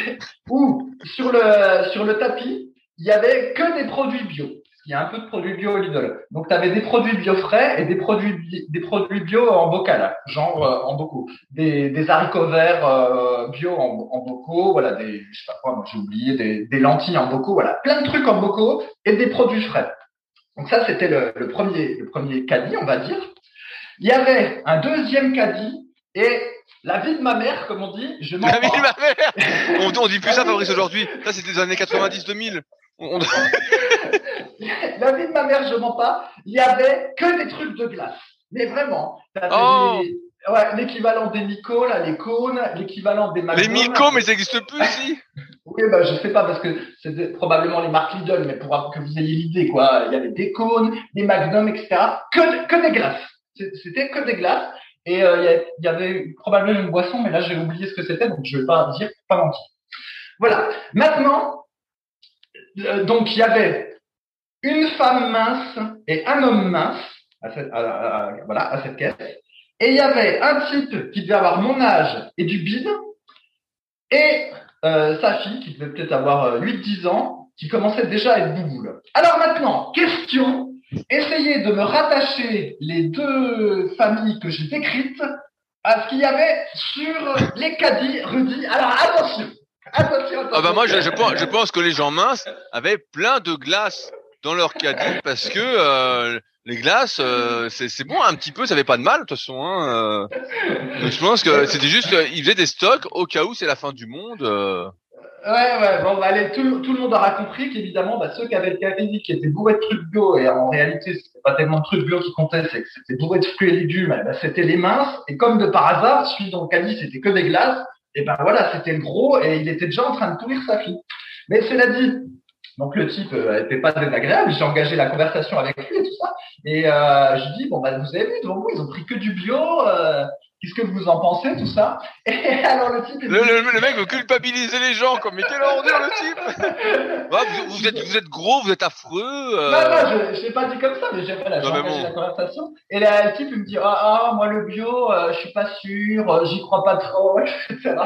où sur le, sur le tapis, il y avait que des produits bio il y a un peu de produits bio au Lidl. Donc, tu avais des produits bio frais et des produits, des produits bio en bocal, genre euh, en bocaux. Des, des haricots verts euh, bio en, en bocaux, voilà, des, je sais pas quoi, moi j'ai oublié, des, des lentilles en bocaux, voilà, plein de trucs en bocaux et des produits frais. Donc ça, c'était le, le, premier, le premier caddie, on va dire. Il y avait un deuxième caddie et la vie de ma mère, comme on dit, je m'en La vie de ma mère on, on dit plus ça, Fabrice, aujourd'hui. Ça, c'était des années 90-2000. La vie de ma mère, je mens pas. Il y avait que des trucs de glace. Mais vraiment. Oh. ouais, l'équivalent des Mico, là, les cônes, l'équivalent des Magnum. Les Mico, mais ça n'existe plus ici. oui, bah, je sais pas parce que c'était probablement les marques Lidl, mais pour que vous ayez l'idée, quoi. Il y avait des cônes, des Magnum, etc. Que, que des glaces. C'était que des glaces. Et euh, il y avait probablement une boisson, mais là j'ai oublié ce que c'était, donc je vais pas dire, pas mentir. Voilà. Maintenant, euh, donc il y avait une femme mince et un homme mince à cette, voilà, à cette caisse. Et il y avait un type qui devait avoir mon âge et du bide, et euh, sa fille qui devait peut-être avoir 8-10 euh, ans, qui commençait déjà à être bouboule. Alors maintenant, question, essayez de me rattacher les deux familles que j'ai décrites à ce qu'il y avait sur les caddies Rudy. Alors attention, ah bah moi je, pense, que les gens minces avaient plein de glace dans leur caddie parce que euh, les glaces euh, c'est bon un petit peu ça avait pas de mal de toute façon hein, euh. je pense que c'était juste ils faisaient des stocks au cas où c'est la fin du monde Ouais, ouais, bon, bah, allez, tout, le monde aura compris qu'évidemment, bah, ceux qui avaient le caddie qui étaient bourrés de trucs bio, et en réalité, c'était pas tellement de trucs bio qui comptaient, c'est que c'était bourré de fruits et légumes, bah, c'était les minces, et comme de par hasard, celui dans le caddie, c'était que des glaces, et ben voilà, c'était le gros et il était déjà en train de pourrir sa fille. Mais cela dit, donc le type n'était euh, pas désagréable, j'ai engagé la conversation avec lui et tout ça. Et euh, je dis, bon, bah, vous avez vu, devant vous, ils ont pris que du bio. Euh, Qu'est-ce que vous en pensez, tout ça? Et alors le type... Le, le, le, mec veut culpabiliser les gens, comme, mais quel ordure le type vous, vous, êtes, vous êtes gros, vous êtes affreux. Euh... Non, non, je n'ai pas dit comme ça, mais j'ai la, bon. la conversation. Et là, le type, il me dit, ah, ah moi, le bio, euh, je suis pas sûr, euh, j'y crois pas trop, etc.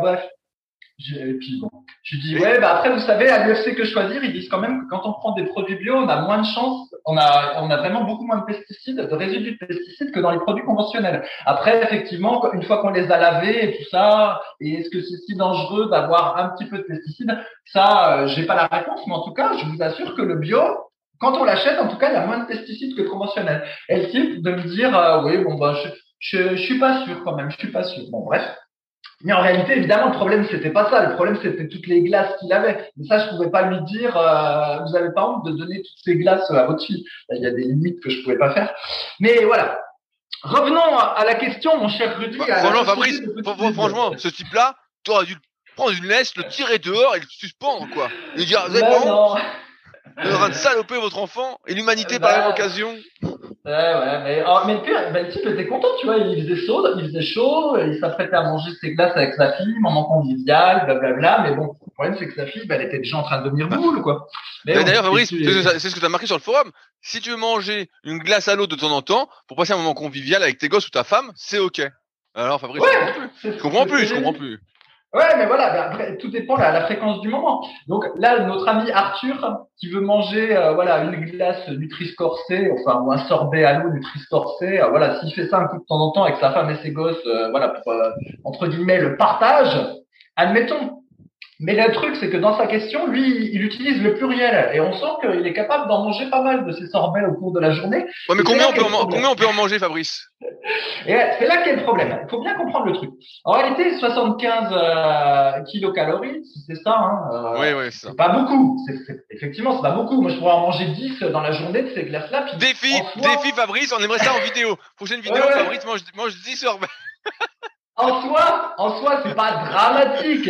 bref. Et puis bon, je dis ouais, bah après vous savez à l'UFC que choisir, ils disent quand même que quand on prend des produits bio, on a moins de chances, on a on a vraiment beaucoup moins de pesticides, de résidus de pesticides que dans les produits conventionnels. Après effectivement, une fois qu'on les a lavés et tout ça, et est-ce que c'est si dangereux d'avoir un petit peu de pesticides? Ça, euh, j'ai pas la réponse, mais en tout cas, je vous assure que le bio, quand on l'achète, en tout cas, il y a moins de pesticides que le conventionnel. Elle type de me dire, euh, oui, bon, bah, je, je, je, suis pas sûr quand même, je suis pas sûr. Bon, bref. Mais en réalité, évidemment, le problème, c'était pas ça. Le problème, c'était toutes les glaces qu'il avait. Mais ça, je pouvais pas lui dire, euh, vous avez pas honte de donner toutes ces glaces à votre fille? Il y a des limites que je pouvais pas faire. Mais voilà. Revenons à la question, mon cher Rudy. Bah, Fabrice, franchement, ce type-là, tu aurais dû prendre une laisse, le tirer dehors et le suspendre, quoi. Et dire, vous non de train de saloper votre enfant et l'humanité par la même occasion. Ouais, ouais, mais, oh, mais le pire, ben, le type était content, tu vois, il faisait chaud, il faisait chaud, il s'apprêtait à manger ses glaces avec sa fille, moment convivial, blablabla, mais bon, le problème c'est que sa fille, ben, elle était déjà en train de devenir boule, quoi. Mais D'ailleurs, Fabrice, c'est ce que tu as marqué sur le forum. Si tu veux manger une glace à l'eau de temps en temps, pour passer un moment convivial avec tes gosses ou ta femme, c'est ok. Alors, Fabrice, je comprends plus, je comprends plus. Ouais, mais voilà, ben, tout dépend de la, fréquence du moment. Donc là, notre ami Arthur, qui veut manger euh, voilà une glace Nutri-Score enfin ou un sorbet à l'eau Nutri-Score euh, voilà, s'il fait ça un coup de temps en temps avec sa femme et ses gosses, euh, voilà, pour entre guillemets le partage, admettons. Mais le truc, c'est que dans sa question, lui, il utilise le pluriel et on sent qu'il est capable d'en manger pas mal de ces sorbets au cours de la journée. Ouais, mais combien on, peut en, combien on peut en manger, Fabrice? Et c'est là qu'est le problème. Il faut bien comprendre le truc. En réalité, 75 euh, kilocalories, c'est ça. Hein, euh, oui, oui, c'est ça. pas beaucoup. C'est, effectivement, c'est pas beaucoup. Moi, je pourrais en manger 10 dans la journée de ces glaces-là. Défi, défi, Fabrice. On aimerait ça en vidéo. Prochaine vidéo, Fabrice mange, mange 10 sorbets. en soi, en soi, c'est pas dramatique.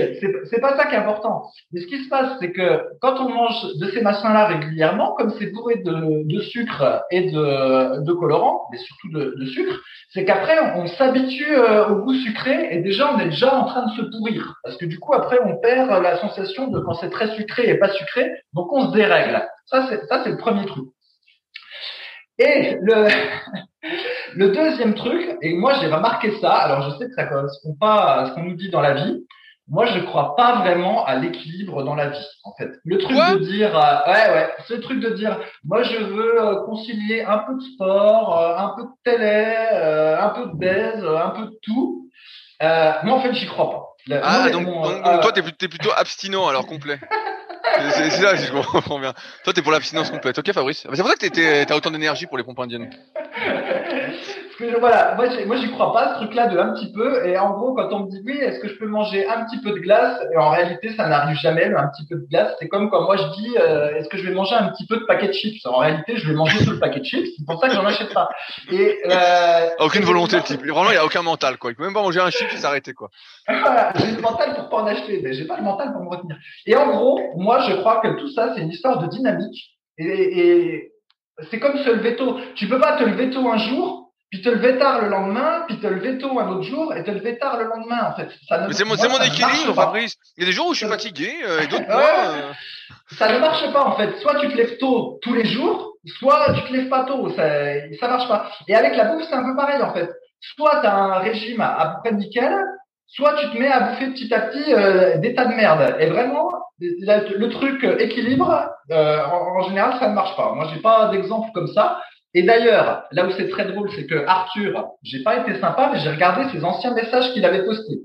C'est, pas ça qui est important. Mais ce qui se passe, c'est que quand on mange de ces machins-là régulièrement, comme c'est bourré de, sucre et de, de colorant, mais surtout de, de sucre, c'est qu'après on, s'habitue euh, au goût sucré et déjà on est déjà en train de se pourrir. Parce que du coup après on perd la sensation de quand c'est très sucré et pas sucré, donc on se dérègle. Ça c'est ça c'est le premier truc. Et le, le deuxième truc, et moi j'ai remarqué ça, alors je sais que ça correspond pas à ce qu'on nous dit dans la vie, moi je crois pas vraiment à l'équilibre dans la vie, en fait. Le truc de dire, euh, ouais, ouais, ce truc de dire, moi je veux euh, concilier un peu de sport, euh, un peu de télé, un peu de baise, un peu de tout. moi en fait j'y crois pas. ah, donc, toi t'es plutôt abstinent alors complet. C'est ça, je comprends bien. Toi, t'es pour l'abstinence complète. Ok, Fabrice. C'est pour ça que t'as autant d'énergie pour les pompes indiennes. Voilà, moi, moi j'y crois pas, ce truc-là de un petit peu. Et en gros, quand on me dit oui, est-ce que je peux manger un petit peu de glace Et en réalité, ça n'arrive jamais, un petit peu de glace. C'est comme quand moi je dis, euh, est-ce que je vais manger un petit peu de paquet de chips? En réalité, je vais manger tout le paquet de chips. C'est pour ça que j'en achète pas. Et euh, aucune volonté, le type. Vraiment, il y a aucun mental, quoi. Il peut même pas manger un chip et s'arrêter, quoi. voilà, j'ai le mental pour pas en acheter, mais j'ai pas le mental pour me retenir. Et en gros, moi, je crois que tout ça, c'est une histoire de dynamique. Et, et c'est comme se lever tôt. Tu peux pas te lever tôt un jour puis te lever tard le lendemain, puis te lever tôt un autre jour, et te lever tard le lendemain, en fait. Ne, c'est mon, mon équilibre, Fabrice. Il y a des jours où je suis fatigué, euh, et d'autres mois. Euh... Ça ne marche pas, en fait. Soit tu te lèves tôt tous les jours, soit tu te lèves pas tôt. Ça, ça marche pas. Et avec la bouffe, c'est un peu pareil, en fait. Soit tu as un régime à, à peu près nickel, soit tu te mets à bouffer petit à petit euh, des tas de merde. Et vraiment, le, truc équilibre, euh, en, en, général, ça ne marche pas. Moi, j'ai pas d'exemple comme ça. Et d'ailleurs, là où c'est très drôle, c'est que Arthur, j'ai pas été sympa, mais j'ai regardé ses anciens messages qu'il avait postés,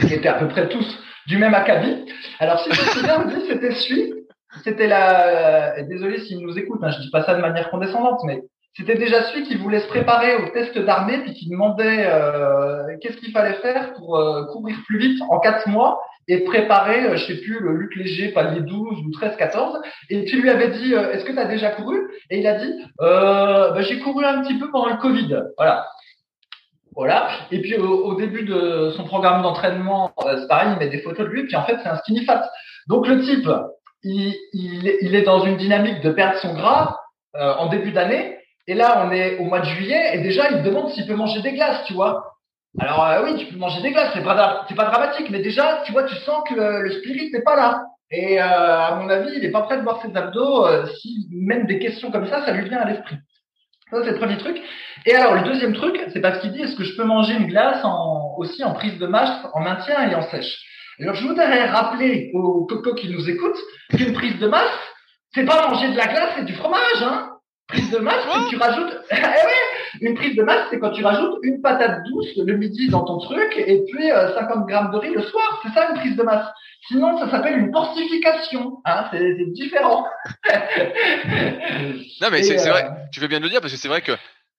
qui étaient à peu près tous du même acabit. Alors, si je me souviens, c'était celui, c'était la, désolé s'il nous écoute, hein, je dis pas ça de manière condescendante, mais c'était déjà celui qui voulait se préparer au test d'armée puis qui demandait euh, qu'est-ce qu'il fallait faire pour euh, courir plus vite en quatre mois et préparer, euh, je sais plus, le Luc Léger, palier 12 ou 13, 14. Et tu lui avais dit, euh, est-ce que tu as déjà couru? Et il a dit, euh, bah, j'ai couru un petit peu pendant le Covid. Voilà. Voilà. Et puis au, début de son programme d'entraînement, c'est pareil, il met des photos de lui, puis en fait c'est un skinny fat. Donc le type, il, il, il est dans une dynamique de perdre son gras en début d'année. Et là, on est au mois de juillet, et déjà, il demande s'il peut manger des glaces, tu vois. Alors euh, oui, tu peux manger des glaces, c'est pas pas dramatique, mais déjà, tu vois, tu sens que le, spirit n'est pas là. Et euh, à mon avis, il est pas prêt de voir ses abdos. Euh, si même des questions comme ça, ça lui vient à l'esprit. Ça, c'est le premier truc. Et alors, le deuxième truc, c'est parce qu'il dit, est-ce que je peux manger une glace en, aussi en prise de masse, en maintien et en sèche? Alors, je voudrais rappeler aux cocos qui nous écoutent qu'une prise de masse, c'est pas manger de la glace et du fromage, hein. Prise de masse, c'est que tu rajoutes. eh ouais, une prise de masse, c'est quand tu rajoutes une patate douce le midi dans ton truc et puis 50 grammes de riz le soir. C'est ça une prise de masse. Sinon, ça s'appelle une porcification. Hein, c'est différent. non, mais c'est vrai. Tu fais bien de le dire parce que c'est vrai que.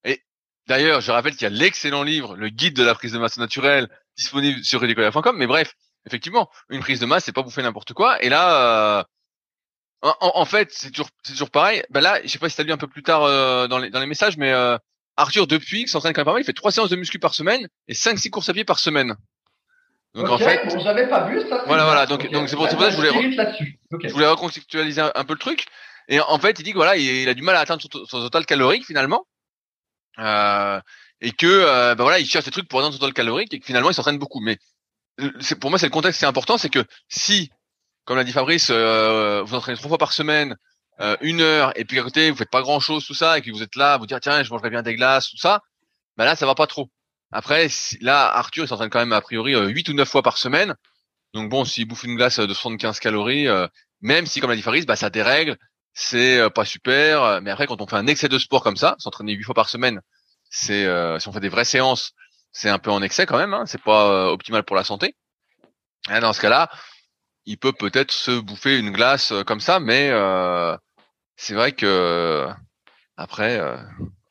Et d'ailleurs, je rappelle qu'il y a l'excellent livre, le guide de la prise de masse naturelle, disponible sur ridicolia.com. Mais bref, effectivement, une prise de masse, c'est pas bouffer n'importe quoi. Et là, en, en, fait, c'est toujours, c'est toujours pareil. Ben là, je sais pas si t'as lu un peu plus tard euh, dans, les, dans les messages, mais euh, Arthur depuis, qui s'entraîne quand même pas mal, il fait trois séances de muscu par semaine et cinq six courses à pied par semaine. Donc en fait, bon, j'avais pas vu ça. Voilà, voilà. Donc, donc c'est pour, pour, ça que je voulais, je voulais recontextualiser un, peu le truc. Et en fait, il dit que voilà, il, a du mal à atteindre son, son total calorique finalement, euh, et que euh, ben voilà, il cherche des trucs pour atteindre son total calorique et que finalement, il s'entraîne beaucoup. Mais c'est pour moi, c'est le contexte qui est important, c'est que si comme l'a dit Fabrice, euh, vous entraînez trois fois par semaine, euh, une heure, et puis à côté vous faites pas grand chose, tout ça, et que vous êtes là, vous dire tiens, je mangerais bien des glaces, tout ça, ben là ça va pas trop. Après, là Arthur il s'entraîne quand même a priori euh, 8 ou 9 fois par semaine, donc bon, s'il bouffe une glace de 75 calories, même si comme l'a dit Fabrice, bah ça dérègle, c'est pas super, mais après quand on fait un excès de sport comme ça, s'entraîner 8 fois par semaine, si on fait des vraies séances, c'est un peu en excès quand même, hein, c'est pas optimal pour la santé. Et dans ce cas-là, il peut peut-être se bouffer une glace euh, comme ça, mais euh, c'est vrai que après, euh,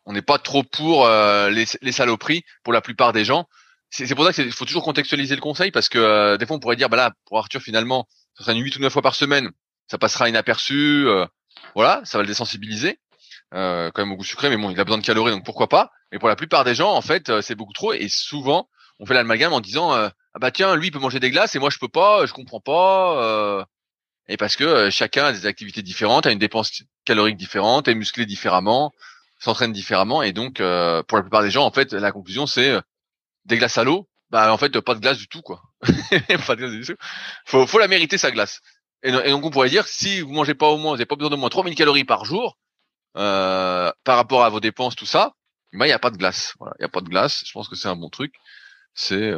on n'est pas trop pour les, les, saloperies pour la plupart des gens. C'est pour ça qu'il faut toujours contextualiser le conseil parce que des fois on pourrait dire bah là pour Arthur finalement ça sera une 8 ou 9 fois par semaine, ça passera inaperçu, voilà, ça va le désensibiliser. quand même au goût sucré, mais bon, il a besoin de calories, donc pourquoi pas. Mais pour la plupart des gens, en fait, c'est beaucoup trop. Et souvent, on fait l'amalgame en disant, ah bah tiens, lui il peut manger des glaces et moi je peux pas, je comprends pas. Euh, et parce que euh, chacun a des activités différentes, a une dépense calorique différente, est musclé différemment, s'entraîne différemment, et donc euh, pour la plupart des gens, en fait, la conclusion c'est des glaces à l'eau. Bah en fait, pas de glace du tout quoi. pas de glace du tout. Faut, faut la mériter sa glace. Et, donc on pourrait dire si vous mangez pas au moins, vous n'avez pas besoin de moins 3000 calories par jour par rapport à vos dépenses, tout ça, bah il y a pas de glace. Voilà, il y a pas de glace. Je pense que c'est un bon truc. C'est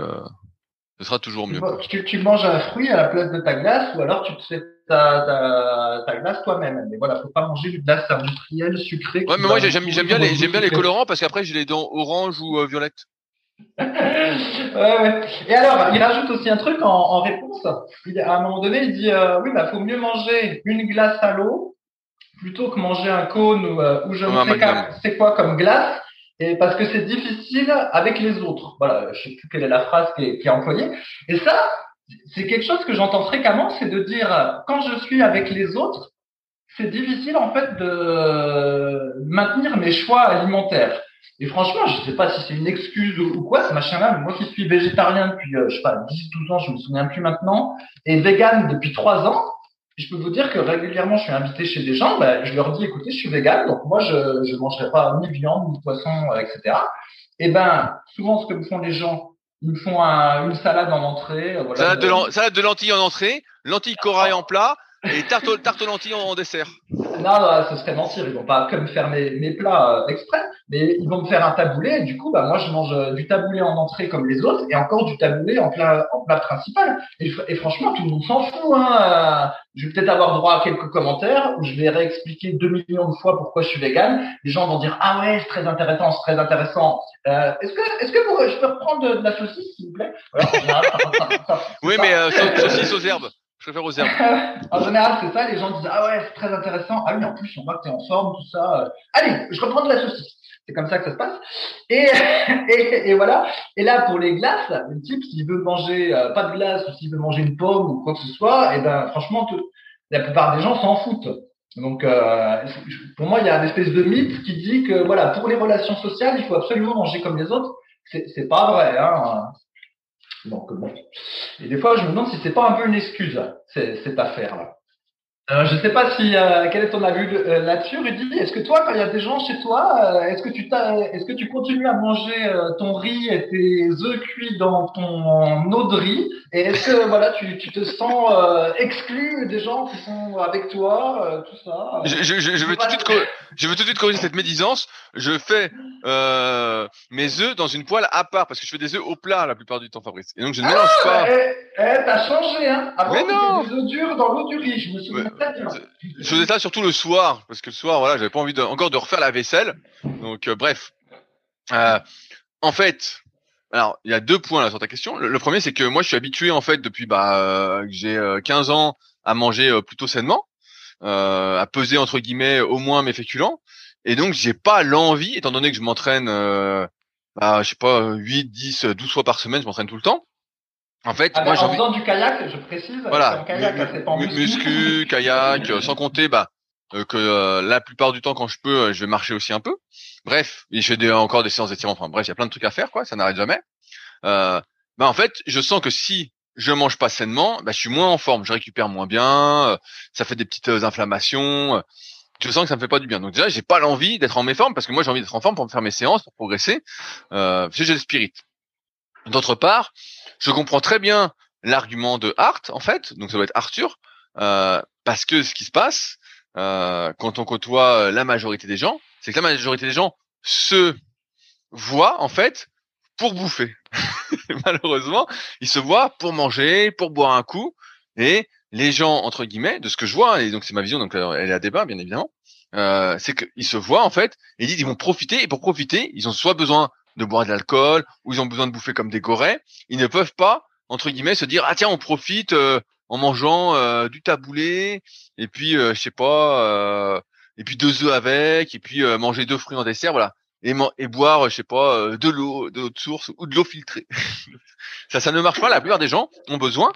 ce sera toujours mieux. Tu, tu, manges un fruit à la place de ta glace ou alors tu te fais ta, ta, ta glace toi-même. Mais voilà, faut pas manger du glace industrielle sucrée. Ouais, mais moi j'aime bien les j'aime bien les colorants parce qu'après j'ai les dents orange ou euh, violette. ouais, ouais. Et alors, il rajoute aussi un truc en, en réponse. Il, à un moment donné, il dit euh, oui, bah faut mieux manger une glace à l'eau plutôt que manger un cône ou, euh, ou je ne sais c'est quoi comme glace et parce que c'est difficile avec les autres. Voilà, je sais plus quelle est la phrase qui est, employée. Et ça, c'est quelque chose que j'entends fréquemment, c'est de dire quand je suis avec les autres, c'est difficile en fait de maintenir mes choix alimentaires. Et franchement, je sais pas si c'est une excuse ou, quoi, ce machin-là, moi qui suis végétarien depuis, euh, je sais pas, 10, 12 ans, je me souviens plus maintenant, et vegan depuis 3 ans, je peux vous dire que régulièrement, je suis invité chez des gens, ben, je leur dis, écoutez, je suis vegan, donc moi, je ne mangerai pas ni viande, ni poisson, euh, etc. Et ben, souvent, ce que font les gens, ils me font une salade en entrée. Euh, voilà, salade, de salade de lentilles en entrée, lentilles corail en plat, et tarte, tarte aux lentilles en, dessert. Non, non, ce serait mentir. Ils vont pas comme faire mes, mes plats euh, exprès, mais ils vont me faire un taboulé. Et du coup, bah, moi, je mange euh, du taboulé en entrée comme les autres et encore du taboulé en plat, en plat principal. Et, et franchement, tout le monde s'en fout. Hein. Je vais peut-être avoir droit à quelques commentaires où je vais réexpliquer deux millions de fois pourquoi je suis vegan. Les gens vont dire ah ouais, c'est très intéressant, c'est très intéressant. Euh, est-ce que, est-ce que vous, je peux reprendre de, la saucisse, s'il vous plaît? Oui, mais euh, saucisse aux herbes. Je préfère aux herbes. en général, c'est ça. Les gens disent ah ouais, c'est très intéressant. Ah oui, en plus, on voit que t'es en forme, tout ça. Allez, je reprends de la saucisse. C'est comme ça que ça se passe. Et, et, et, voilà. Et là, pour les glaces, le type, s'il veut manger euh, pas de glace ou s'il veut manger une pomme ou quoi que ce soit, et eh ben franchement, la plupart des gens s'en foutent. Donc, euh, pour moi, il y a une espèce de mythe qui dit que voilà, pour les relations sociales, il faut absolument manger comme les autres. C'est pas vrai. Hein. Donc bon. Et des fois, je me demande si c'est pas un peu une excuse, cette affaire-là. Alors, je sais pas si euh, quel est ton avis euh, là-dessus, Rudy. Est-ce que toi, quand il y a des gens chez toi, euh, est-ce que tu est-ce que tu continues à manger ton riz et tes œufs cuits dans ton eau de riz? Et est-ce que voilà, tu, tu te sens exclu des gens qui sont avec toi, tout ça? Je, je, je, veux tout de suite, je veux tout de suite corriger cette médisance. Je fais mes œufs dans une poêle à part parce que je fais des œufs au plat la plupart du temps, Fabrice. Et donc je ne mélange ah, pas. Eh, eh, t'as changé, hein Avant, Mais non. Des œufs durs dans l'eau du riz. Je me souviens. Je faisais ça surtout le soir, parce que le soir, voilà, j'avais pas envie de, encore de refaire la vaisselle. Donc, euh, bref. Euh, en fait, alors, il y a deux points là sur ta question. Le, premier, c'est que moi, je suis habitué, en fait, depuis bah, euh, que j'ai 15 ans à manger plutôt sainement, à peser, entre guillemets, au moins mes féculents. Et donc, j'ai pas l'envie, étant donné que je m'entraîne, bah, je sais pas, 8, 10, 12 fois par semaine, je m'entraîne tout le temps. En fait, ah, moi, en faisant du kayak, je précise. Voilà. Kayak, muscu, kayak, euh, sans compter, bah, euh, que euh, la plupart du temps, quand je peux, je vais marcher aussi un peu. Bref, et je fais encore des séances d'étirement. Enfin, bref, il y a plein de trucs à faire, quoi. Ça n'arrête jamais. bah, en fait, je sens que si je mange pas sainement, bah, je suis moins en forme, je récupère moins bien, ça fait des petites inflammations. je sens que ça me fait pas du bien. Donc déjà, j'ai pas l'envie d'être en mes formes parce que moi, j'ai envie d'être en forme pour me faire mes séances, pour progresser. Euh, j'ai le spirit. D'autre part, je comprends très bien l'argument de Hart, en fait, donc ça doit être Arthur, euh, parce que ce qui se passe euh, quand on côtoie euh, la majorité des gens, c'est que la majorité des gens se voient en fait pour bouffer. Malheureusement, ils se voient pour manger, pour boire un coup, et les gens entre guillemets, de ce que je vois, et donc c'est ma vision, donc elle est à débat bien évidemment, euh, c'est qu'ils se voient en fait et ils disent ils vont profiter et pour profiter ils ont soit besoin de boire de l'alcool ou ils ont besoin de bouffer comme des gorées, ils ne peuvent pas entre guillemets se dire ah tiens on profite euh, en mangeant euh, du taboulé et puis euh, je sais pas et puis deux œufs avec et puis manger deux fruits en dessert voilà. Et, et boire je sais pas de l'eau de l'eau de source ou de l'eau filtrée. Ça ça ne marche pas la plupart des gens ont besoin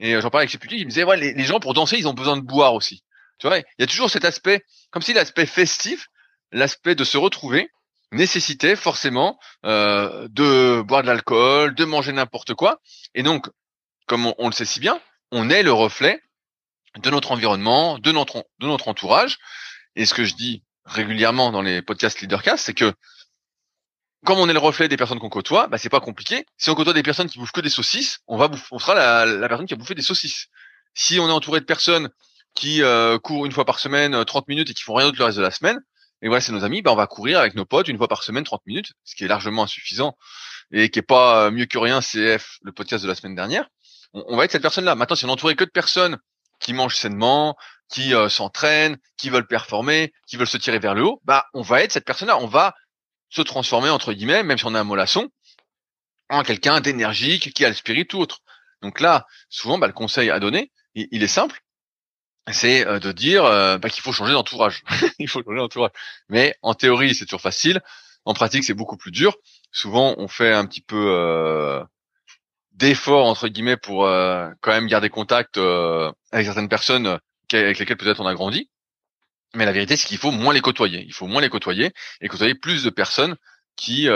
et j'en parlais avec Cheputi il me disait ouais les, les gens pour danser ils ont besoin de boire aussi. Tu vois il y a toujours cet aspect comme si l'aspect festif l'aspect de se retrouver nécessitait forcément euh, de boire de l'alcool, de manger n'importe quoi. Et donc, comme on, le sait si bien, on est le reflet de notre environnement, de notre, de notre entourage. Et ce que je dis régulièrement dans les podcasts Leadercast, c'est que comme on est le reflet des personnes qu'on côtoie, bah c'est pas compliqué. Si on côtoie des personnes qui bouffent que des saucisses, on va bouffer, on sera la, la, personne qui a bouffé des saucisses. Si on est entouré de personnes qui euh, courent une fois par semaine 30 euh, minutes et qui font rien d'autre le reste de la semaine, et voilà, c'est nos amis, bah, on va courir avec nos potes une fois par semaine, 30 minutes, ce qui est largement insuffisant et qui est pas euh, mieux que rien CF, le podcast de la semaine dernière. On, va être cette personne-là. Maintenant, si on entouré que de personnes qui mangent sainement, qui euh, s'entraînent, qui veulent performer, qui veulent se tirer vers le haut, bah, on va être cette personne-là. On va se transformer, entre guillemets, même si on a un mollasson, en quelqu'un d'énergique, qui a le spirit ou autre. Donc là, souvent, bah, le conseil à donner, il est simple c'est euh, de dire euh, bah, qu'il faut changer d'entourage. il faut changer d'entourage. Mais en théorie, c'est toujours facile. En pratique, c'est beaucoup plus dur. Souvent, on fait un petit peu euh, d'effort entre guillemets pour quand même garder contact avec certaines personnes avec lesquelles peut-être on a grandi. Mais la vérité, c'est qu'il faut moins les côtoyer. Il faut moins les côtoyer et côtoyer plus de personnes qui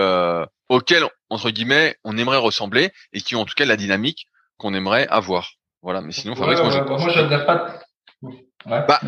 auxquelles entre guillemets on aimerait ressembler et qui ont en tout cas la dynamique qu'on aimerait avoir. Voilà. Mais sinon, Fabrice, moi, je, moi, je pas Ouais, bah,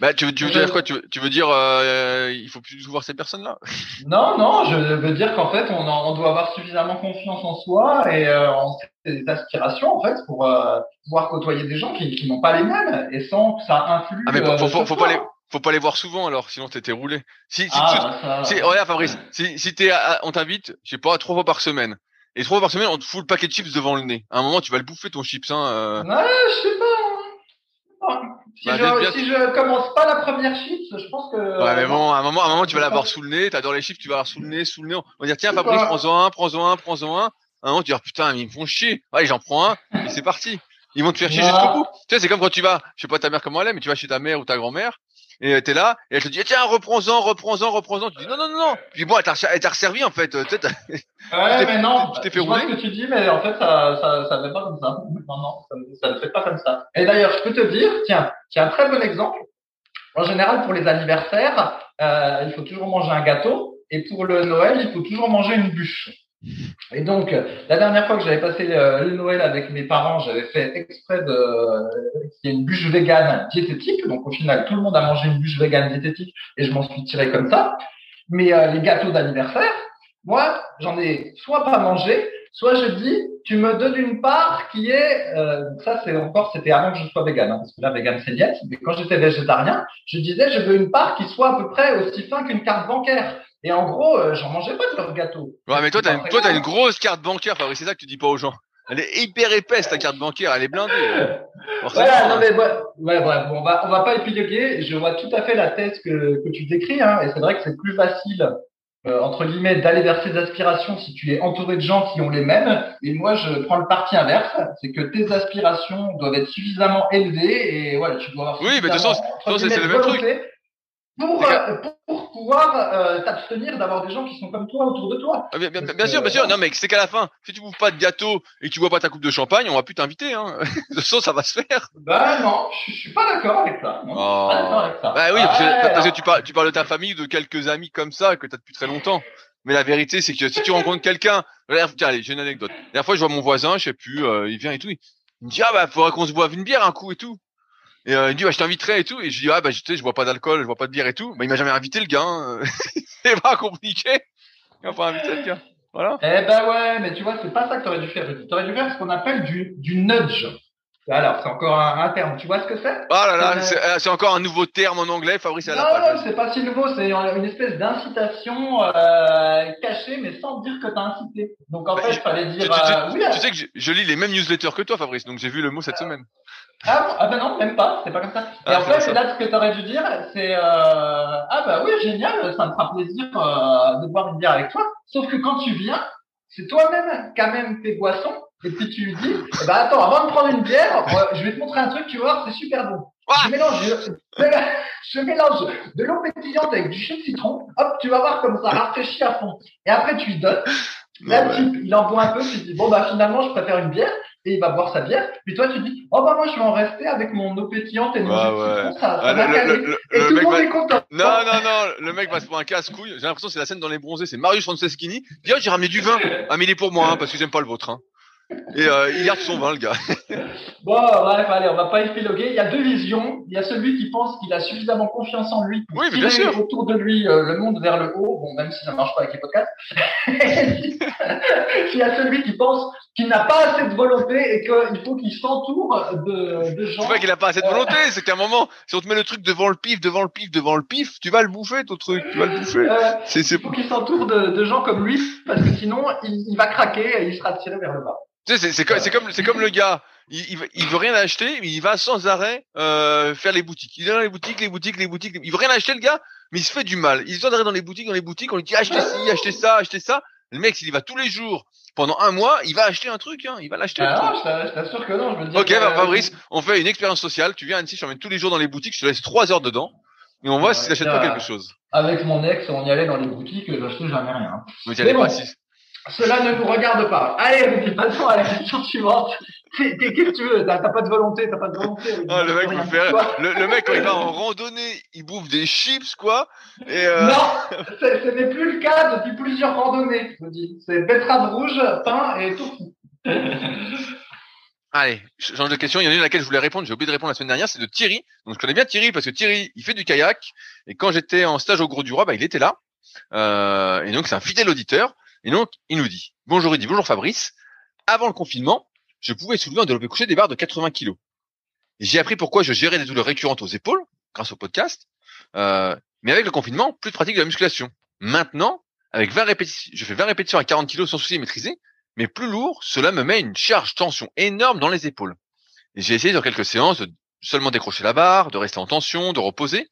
bah, tu, veux, tu veux dire quoi? Tu veux, tu veux dire euh, il faut plus voir ces personnes-là? Non, non, je veux dire qu'en fait on, on doit avoir suffisamment confiance en soi et euh, en ses aspirations en fait pour euh, pouvoir côtoyer des gens qui, qui n'ont pas les mêmes et sans que ça influe. Ah mais faut, euh, faut, faut, pas les faut pas les voir souvent alors sinon t'étais roulé. Si si, ah, si regarde Fabrice, si si t'es on t'invite, je sais pas trois fois par semaine. Et trois fois par semaine, on te fout le paquet de chips devant le nez. À un moment, tu vas le bouffer ton chips, hein. Euh... Ouais, je sais pas. Si, bah, je, si je commence pas la première chips, je pense que. Ouais, mais bon, à un moment, à un moment, tu vas l'avoir sous le nez. T'adores les chips, tu vas l'avoir sous le nez, sous le nez. On va dire tiens, Fabrice, prends-en un, prends-en un, prends-en un. À un moment, tu vas dire putain, ils me font chier. Ouais, j'en prends un et c'est parti. Ils vont te faire chier jusqu'au bout. Tu sais, c'est comme quand tu vas, je sais pas ta mère comment elle est, mais tu vas chez ta mère ou ta grand-mère et t'es là, et elle te dit, tiens, reprends-en, reprends-en, reprends-en. Tu dis, non, non, non, non. Puis bon, elle t'a resservi, en fait. Tu ouais, mais non. Tu t'es fait rouler. ce que tu dis, mais en fait, ça, ça, ça ne fait pas comme ça. Non, non, ça, ça ne fait pas comme ça. Et d'ailleurs, je peux te dire, tiens, tiens, un très bon exemple. En général, pour les anniversaires, euh, il faut toujours manger un gâteau. Et pour le Noël, il faut toujours manger une bûche. Et donc, la dernière fois que j'avais passé le, Noël avec mes parents, j'avais fait exprès de qu'il y une bûche végane diététique. Donc, au final, tout le monde a mangé une bûche végane diététique et je m'en suis tiré comme ça. Mais euh, les gâteaux d'anniversaire, moi, j'en ai soit pas mangé, soit je dis, tu me donnes une part qui est, euh, ça c'est encore, c'était avant que je sois vegan, hein, parce que là, vegan c'est liette, mais quand j'étais végétarien, je disais, je veux une part qui soit à peu près aussi fin qu'une carte bancaire. Et en gros, euh, j'en mangeais pas de leur gâteau. Ouais, mais toi, t'as une, toi, t'as une grosse carte bancaire, Fabrice, c'est ça que tu dis pas aux gens. Elle est hyper épaisse, ta carte bancaire, elle est blindée. voilà, non mais ouais, ouais, bon, on va, on va pas épiloguer. Je vois tout à fait la thèse que, que tu décris, hein, et c'est vrai que c'est plus facile euh, entre guillemets, d'aller vers tes aspirations si tu es entouré de gens qui ont les mêmes. Et moi, je prends le parti inverse, c'est que tes aspirations doivent être suffisamment élevées et voilà, tu dois avoir. Oui, mais de toute façon, c'est le même truc pour, euh, pour pouvoir euh, t'abstenir d'avoir des gens qui sont comme toi autour de toi. Ah, bien, bien, bien sûr, bien sûr. Non, mais c'est qu'à la fin, si tu bouffes pas de gâteau et que tu bois pas ta coupe de champagne, on va plus t'inviter. Hein. de toute façon, ça va se faire. Bah non, je, suis pas d'accord avec ça. Non, oh. pas d'accord avec ça. Bah oui, parce, que, parce que, tu parles, tu parles de ta famille, de quelques amis comme ça que t'as depuis très longtemps. Mais la vérité, c'est que si tu rencontres quelqu'un, tiens, allez, j'ai une anecdote. La dernière fois, je vois mon voisin, je sais plus, euh, il vient et tout, il me dit ah bah faudrait qu'on se boive une bière un coup et tout. Et euh, il dit bah, je t'inviterai et tout. Et je dis ah bah je sais je bois pas d'alcool, je bois pas de bière et tout. Bah il m'a jamais invité le gars. Hein. c'est pas compliqué. Il pas invité le gars. Voilà. Eh ben ouais, mais tu vois c'est pas ça que t'aurais dû faire. T'aurais dû faire ce qu'on appelle du du nudge. Alors, c'est encore un, terme. Tu vois ce que c'est? Oh là là, euh, c'est encore un nouveau terme en anglais, Fabrice. Non, non, c'est pas si nouveau. C'est une espèce d'incitation euh, cachée, mais sans dire que t'as incité. Donc en bah, fait, il fallait dire. Tu, euh, oui, tu sais que je, je, lis les mêmes newsletters que toi, Fabrice. Donc j'ai vu le mot cette semaine. Ah, ah ben non, même pas, c'est pas comme ça. Et ah, en fait, là, ce que tu aurais dû dire, c'est euh, ah bah oui, génial, ça me fera plaisir euh, de boire une bière avec toi. Sauf que quand tu viens, c'est toi-même qui même tes boissons, et puis tu lui dis, eh ben attends, avant de prendre une bière, euh, je vais te montrer un truc, tu vois, c'est super bon. Je mélange, je, je, mélange de l'eau pétillante avec du jus de citron. Hop, tu vas voir comme ça rafraîchit à fond. Et après, tu lui donnes. Là, il en boit un peu, tu dis, bon, bah, finalement, je préfère une bière et il va boire sa bière. Puis toi, tu dis, oh bah moi, je vais en rester avec mon eau pétillante et mon ouais, ça, ça le, et tout le monde est content. Non, non, non, le mec va se prendre un casse-couille. J'ai l'impression que c'est la scène dans les bronzés. C'est Marius Franceschini. Puis, oh, j'ai ramené du vin. Ah, mais il est pour moi, hein, parce que j'aime pas le vôtre. Hein. Et euh, il garde son vin, le gars. bon, bref, allez, on va pas épiloguer. Il y a deux visions. Il y a celui qui pense qu'il a suffisamment confiance en lui pour oui, tirer sûr. autour de lui euh, le monde vers le haut. Bon, même si ça marche pas avec les podcasts. il y a celui qui pense qu'il n'a pas assez de volonté et qu'il faut qu'il s'entoure de, de gens. C'est pas qu'il a pas assez de volonté, c'est qu'à un moment, si on te met le truc devant le pif, devant le pif, devant le pif, tu vas le bouffer, ton truc, tu vas le bouffer. Euh, c'est, Il faut qu'il s'entoure de, de, gens comme lui, parce que sinon, il, il va craquer et il sera tiré vers le bas. Tu sais, c'est comme, c'est comme, c'est comme le gars. Il, il, veut rien acheter, mais il va sans arrêt euh, faire les boutiques. Il est dans les boutiques, les boutiques, les boutiques. Il veut rien acheter le gars, mais il se fait du mal. Il se doit dans les boutiques, dans les boutiques. On lui dit achetez ci, achetez ça, achetez ça. Le mec, s'il y va tous les jours pendant un mois, il va acheter un truc. Hein. Il va l'acheter. Ah non, je t'assure que non. Je veux dire ok, bah, Fabrice, on fait une expérience sociale. Tu viens à Annecy, je t'emmène tous les jours dans les boutiques. Je te laisse trois heures dedans. Et on voit si tu pas quelque chose. Avec mon ex, on y allait dans les boutiques, j'achetais jamais rien. Mais pas si cela ne nous regarde pas. Allez, passons à la question suivante. Qu'est-ce que tu veux T'as pas de volonté, t'as pas de volonté. Ah, le mec, le, mec, quand il va en randonnée, il bouffe des chips, quoi. Et euh... Non, ce n'est plus le cas depuis plusieurs randonnées, je dis. C'est betterave rouge, pain et tout. Allez, je change de question. Il y en a une à laquelle je voulais répondre. J'ai oublié de répondre la semaine dernière. C'est de Thierry. Donc, je connais bien Thierry parce que Thierry, il fait du kayak. Et quand j'étais en stage au Gros du Roi, bah, il était là. Euh, et donc, c'est un fidèle auditeur. Et donc, il nous dit, bonjour dit bonjour Fabrice. Avant le confinement, je pouvais soulever en développé couché des barres de 80 kilos. J'ai appris pourquoi je gérais des douleurs récurrentes aux épaules, grâce au podcast. Euh, mais avec le confinement, plus de pratique de la musculation. Maintenant, avec 20 répétitions, je fais 20 répétitions à 40 kilos sans souci maîtrisé, mais plus lourd, cela me met une charge tension énorme dans les épaules. J'ai essayé dans quelques séances de seulement décrocher la barre, de rester en tension, de reposer,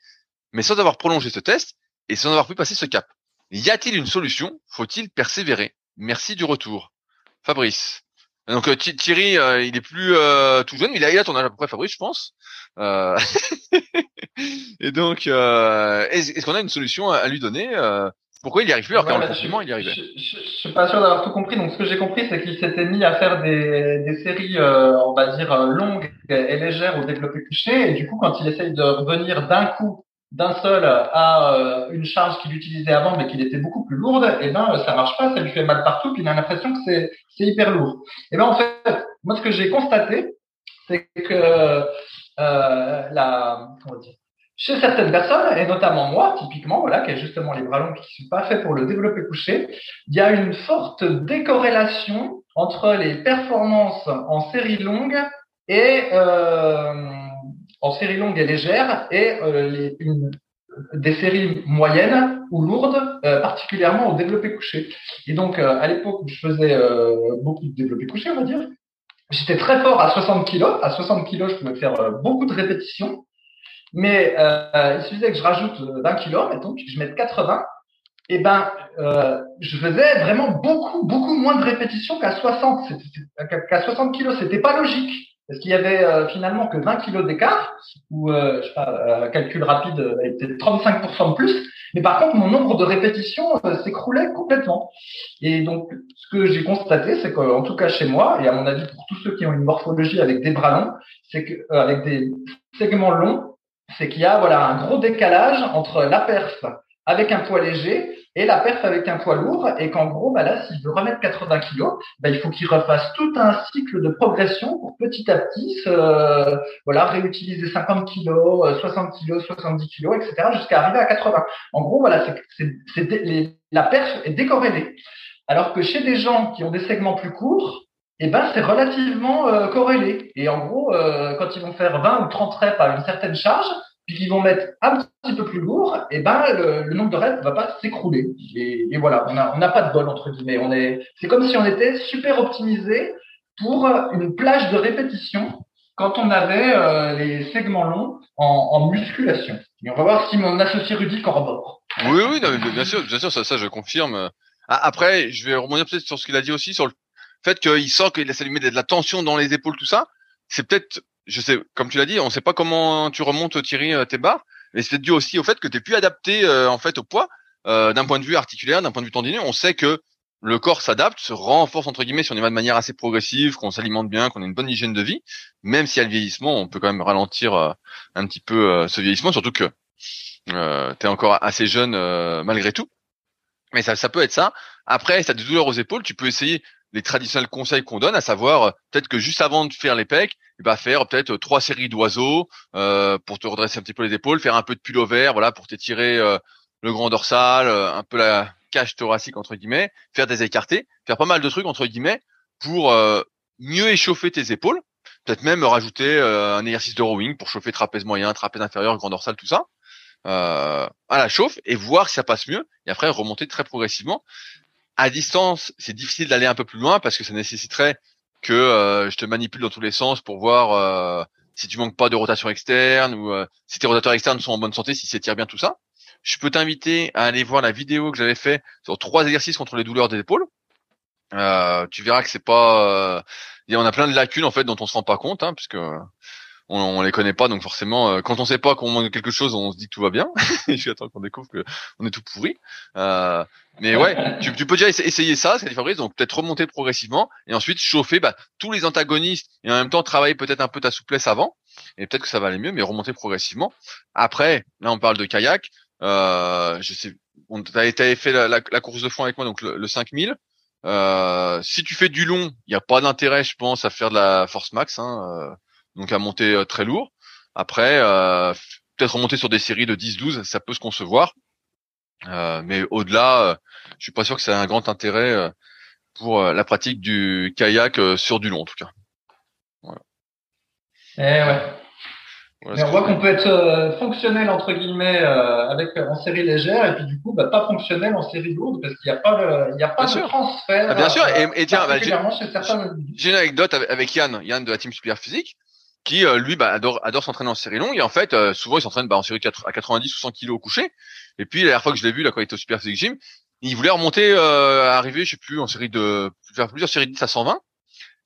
mais sans avoir prolongé ce test et sans avoir pu passer ce cap. Y a-t-il une solution? Faut-il persévérer? Merci du retour. Fabrice. Donc euh, Thierry, euh, il est plus euh, tout jeune, mais il a, il a ton âge à peu près, Fabrice, je pense. et donc, est-ce, qu'on a une solution à, lui donner? Pourquoi il y arrive plus alors confinement il y arrivait? je, je, je, suis pas sûr d'avoir tout compris. Donc ce que j'ai compris, c'est qu'il s'était mis à faire des, des séries, on va dire longues et légères au développé couché, et du coup, quand il essaye de revenir d'un coup d'un seul à euh, une charge qu'il utilisait avant mais qu'il était beaucoup plus lourde, et eh ben ça marche pas, ça lui fait mal partout, puis il a l'impression que c'est hyper lourd. Et eh ben en fait, moi ce que j'ai constaté, c'est que euh, la comment dire, chez certaines personnes, et notamment moi, typiquement, voilà, qui a justement les bras longs qui sont pas faits pour le développer couché, il y a une forte décorrélation entre les performances en série longue et euh, en série longue et légère et euh, des séries moyennes ou lourdes, euh, particulièrement au développé couché. Et donc, euh, à l'époque où je faisais beaucoup de développé couché, on va dire, j'étais très fort à 60 kg. À 60 kg, je pouvais faire beaucoup de répétitions. Mais il suffisait que je rajoute 20 kg, mettons, que je mette 80. Et ben, je faisais vraiment beaucoup, beaucoup moins de répétitions qu'à 60. Qu'à 60 kg, c'était pas logique. Parce qu'il y avait euh, finalement que 20 kilos d'écart, ou euh, je sais pas, euh, calcul rapide, euh, était 35% de plus. Mais par contre, mon nombre de répétitions s'écroulait complètement. Et donc, ce que j'ai constaté, c'est qu'en tout cas chez moi, et à mon avis pour tous ceux qui ont une morphologie avec des bras longs, c'est que avec des segments longs, c'est qu'il y a voilà un gros décalage entre la perf avec un poids léger et la perf avec un poids lourd, et qu'en gros, bah là, s'il veut remettre 80 kilos, bah, il faut qu'il refasse tout un cycle de progression pour petit à petit, euh, voilà, réutiliser 50 kilos, 60 euh, kilos, 70 kilos, etc., jusqu'à arriver à 80. En gros, voilà, c'est, la perf est décorrélée. Alors que chez des gens qui ont des segments plus courts, eh ben, c'est relativement euh, corrélé. Et en gros, euh, quand ils vont faire 20 ou 30 reps à une certaine charge, puis qu'ils vont mettre un petit peu plus lourd, et ben le, nombre de reps va pas s'écrouler. Et, voilà, on n'a a pas de bol entre guillemets. On est, c'est comme si on était super optimisé pour une plage de répétition quand on avait euh, les segments longs en, musculation. Et on va voir si mon associé Rudy corrobore. Oui, oui, bien sûr, bien sûr, ça, ça je confirme. Ah, après, je vais rebondir peut-être sur ce qu'il a dit aussi sur le fait qu'il sent qu'il a allumé de la tension dans les épaules, tout ça. C'est peut-être je sais, comme tu l'as dit, on sait pas comment tu remontes Thierry euh, tes barres, mais c'est dû aussi au fait que tu es plus adapté euh, en fait au poids euh, d'un point de vue articulaire, d'un point de vue tendineux. On sait que le corps s'adapte, se renforce entre guillemets si on y va de manière assez progressive, qu'on s'alimente bien, qu'on a une bonne hygiène de vie. Même si a le vieillissement, on peut quand même ralentir un petit peu ce vieillissement, surtout que euh, tu es encore assez jeune malgré tout. Mais ça, ça peut être ça. Après, si tu as des douleurs aux épaules, tu peux essayer les traditionnels conseils qu'on donne, à savoir peut-être que juste avant de faire les pecs, il va faire peut-être trois séries d'oiseaux euh, pour te redresser un petit peu les épaules, faire un peu de pullover, voilà, pour t'étirer euh, le grand dorsal, euh, un peu la cage thoracique entre guillemets, faire des écartés, faire pas mal de trucs entre guillemets pour euh, mieux échauffer tes épaules. Peut-être même rajouter un exercice de rowing pour chauffer trapèze moyen, trapèze inférieur, grand dorsal, tout ça. à la chauffe et voir si ça passe mieux et après remonter très progressivement à distance, c'est difficile d'aller un peu plus loin parce que ça nécessiterait que euh, je te manipule dans tous les sens pour voir euh, si tu manques pas de rotation externe ou euh, si tes rotateurs externes sont en bonne santé, si s'étirent bien tout ça. Je peux t'inviter à aller voir la vidéo que j'avais fait sur trois exercices contre les douleurs des épaules. tu verras que c'est pas, on a plein de lacunes en fait dont on se rend pas compte, hein, puisque on, on les connaît pas, donc forcément, euh, quand on sait pas qu'on manque quelque chose, on se dit que tout va bien. Et je attends qu'on découvre que on est tout pourri. Euh, mais ouais, tu, tu, peux déjà essayer ça, ce qu'a donc peut-être remonter progressivement et ensuite chauffer bah, tous les antagonistes et en même temps travailler peut-être un peu ta souplesse avant et peut-être que ça va aller mieux, mais remonter progressivement. Après, là on parle de kayak. Euh, je sais, on t'avais fait la, la, course de fond avec moi, donc le, le 5000. Euh, si tu fais du long, il n'y a pas d'intérêt, je pense, à faire de la force max. Hein, euh, donc à monter euh, très lourd. Après, euh, peut-être remonter sur des séries de 10-12, ça peut se concevoir. Euh, mais au-delà, je suis pas sûr que c'est un grand intérêt pour la pratique du kayak sur du long en tout cas. Voilà. Eh ouais. mais on voit qu'on peut être fonctionnel entre guillemets avec en série légère et puis du coup bah, pas fonctionnel en série lourde parce qu'il n'y a pas il y a pas de transfert. Ah, bien sûr. Et, tiens, bah, j'ai une anecdote avec Yann, Yann de la team Super Physique qui euh, lui bah, adore adore s'entraîner en série longue. Et en fait euh, souvent il s'entraîne bah, en série à 90 ou 100 kilos au coucher. Et puis la dernière fois que je l'ai vu là quand il était au Super Physique Gym il voulait remonter euh, arriver je sais plus en série de faire plusieurs séries de 10 à 120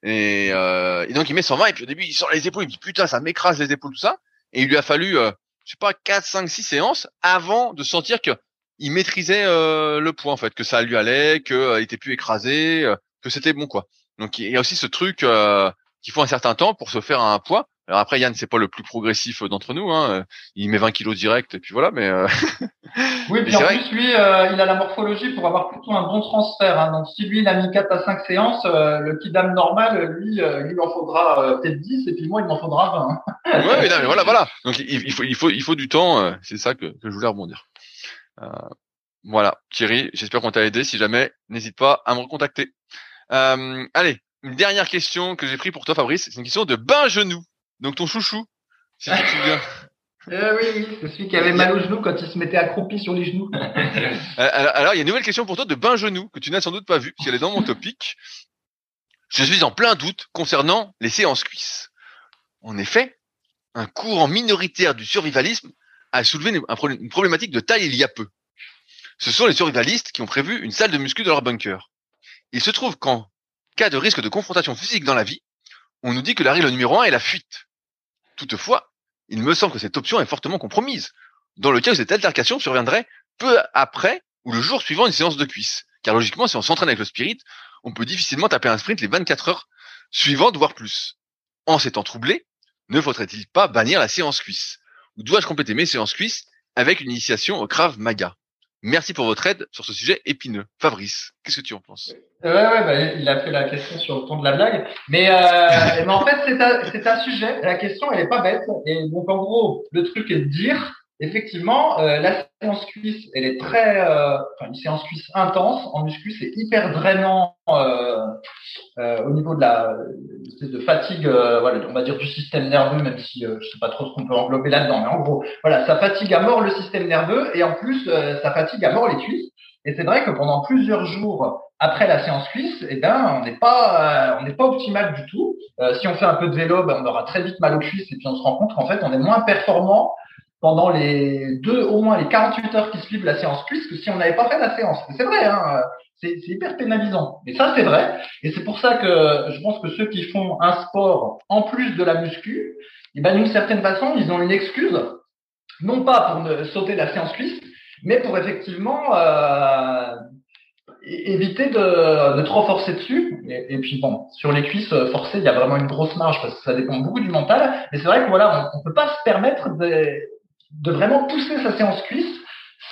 et, euh, et donc il met 120 et puis au début il sort les épaules. Il me dit putain ça m'écrase les épaules tout ça. Et il lui a fallu euh, je sais pas 4 5 6 séances avant de sentir que il maîtrisait le poids en fait. Que ça lui allait que il était plus écrasé que c'était bon quoi. Donc il y a aussi ce truc qu'il faut un certain temps pour se faire un poids. Alors après, Yann, c'est pas le plus progressif d'entre nous. Hein. Il met 20 kilos direct et puis voilà. Mais euh, oui, puis en plus lui, euh, il a la morphologie pour avoir plutôt un bon transfert. Hein. Donc si lui, il a mis 4 à 5 séances, euh, le kidam normal, lui, il lui en faudra peut-être 10 et puis moi, il m'en faudra 20. ouais, mais, non, mais voilà, voilà. Donc il, faut, il faut, il faut du temps. c'est ça que, que, je voulais rebondir. voilà, Thierry, j'espère qu'on t'a aidé. Si jamais, n'hésite pas à me recontacter. allez, une dernière question que j'ai pris pour toi, Fabrice. C'est une question de Bengenou. Donc ton chouchou, si tu te souviens. Euh, oui, oui, c'est celui qui avait mal aux genoux quand il se mettait accroupi sur les genoux. Euh, alors, il y a une nouvelle question pour toi de Bengenou que tu n'as sans doute pas vue, parce qu'elle est dans mon topic. Je suis en plein doute concernant les séances cuisses. En effet, un courant minoritaire du survivalisme a soulevé une problématique de taille il y a peu. Ce sont les survivalistes qui ont prévu une salle de muscu dans leur bunker. Il se trouve qu'en cas de risque de confrontation physique dans la vie, on nous dit que la règle numéro un est la fuite. Toutefois, il me semble que cette option est fortement compromise, dans le cas où cette altercation surviendrait peu après ou le jour suivant une séance de cuisse. Car logiquement, si on s'entraîne avec le spirit, on peut difficilement taper un sprint les 24 heures suivantes, voire plus. En s'étant troublé, ne faudrait-il pas bannir la séance cuisse? Ou dois-je compléter mes séances cuisses avec une initiation au Krav Maga? Merci pour votre aide sur ce sujet épineux. Fabrice, qu'est-ce que tu en penses? Ouais, ouais, bah, il a fait la question sur le ton de la blague. Mais, euh, mais en fait, c'est un, c'est un sujet. La question, elle est pas bête. Et donc, en gros, le truc est de dire effectivement, euh, la séance cuisse, elle est très, euh, enfin, une séance cuisse intense en muscu, c'est hyper drainant euh, euh, au niveau de la de fatigue, euh, voilà, on va dire du système nerveux, même si je sais pas trop ce qu'on peut englober là-dedans, mais en gros, voilà, ça fatigue à mort le système nerveux et en plus, ça fatigue à mort les cuisses. Et c'est vrai que pendant plusieurs jours après la séance cuisse, eh ben, on n'est pas, on n'est pas optimal du tout. si on fait un peu de vélo, ben, on aura très vite mal aux cuisses et puis on se rend compte qu'en fait, on est moins performant pendant les deux, au moins les 48 heures qui suivent la séance cuisse que si on n'avait pas fait la séance. C'est vrai, hein, c'est hyper pénalisant. Mais ça, c'est vrai. Et c'est pour ça que je pense que ceux qui font un sport en plus de la muscu, eh ben, d'une certaine façon, ils ont une excuse, non pas pour ne sauter la séance cuisse, mais pour effectivement euh, éviter de, de, trop forcer dessus. Et, puis bon, sur les cuisses forcées, il y a vraiment une grosse marge parce que ça dépend beaucoup du mental. Mais c'est vrai que voilà, on, on peut pas se permettre de de vraiment pousser sa séance cuisse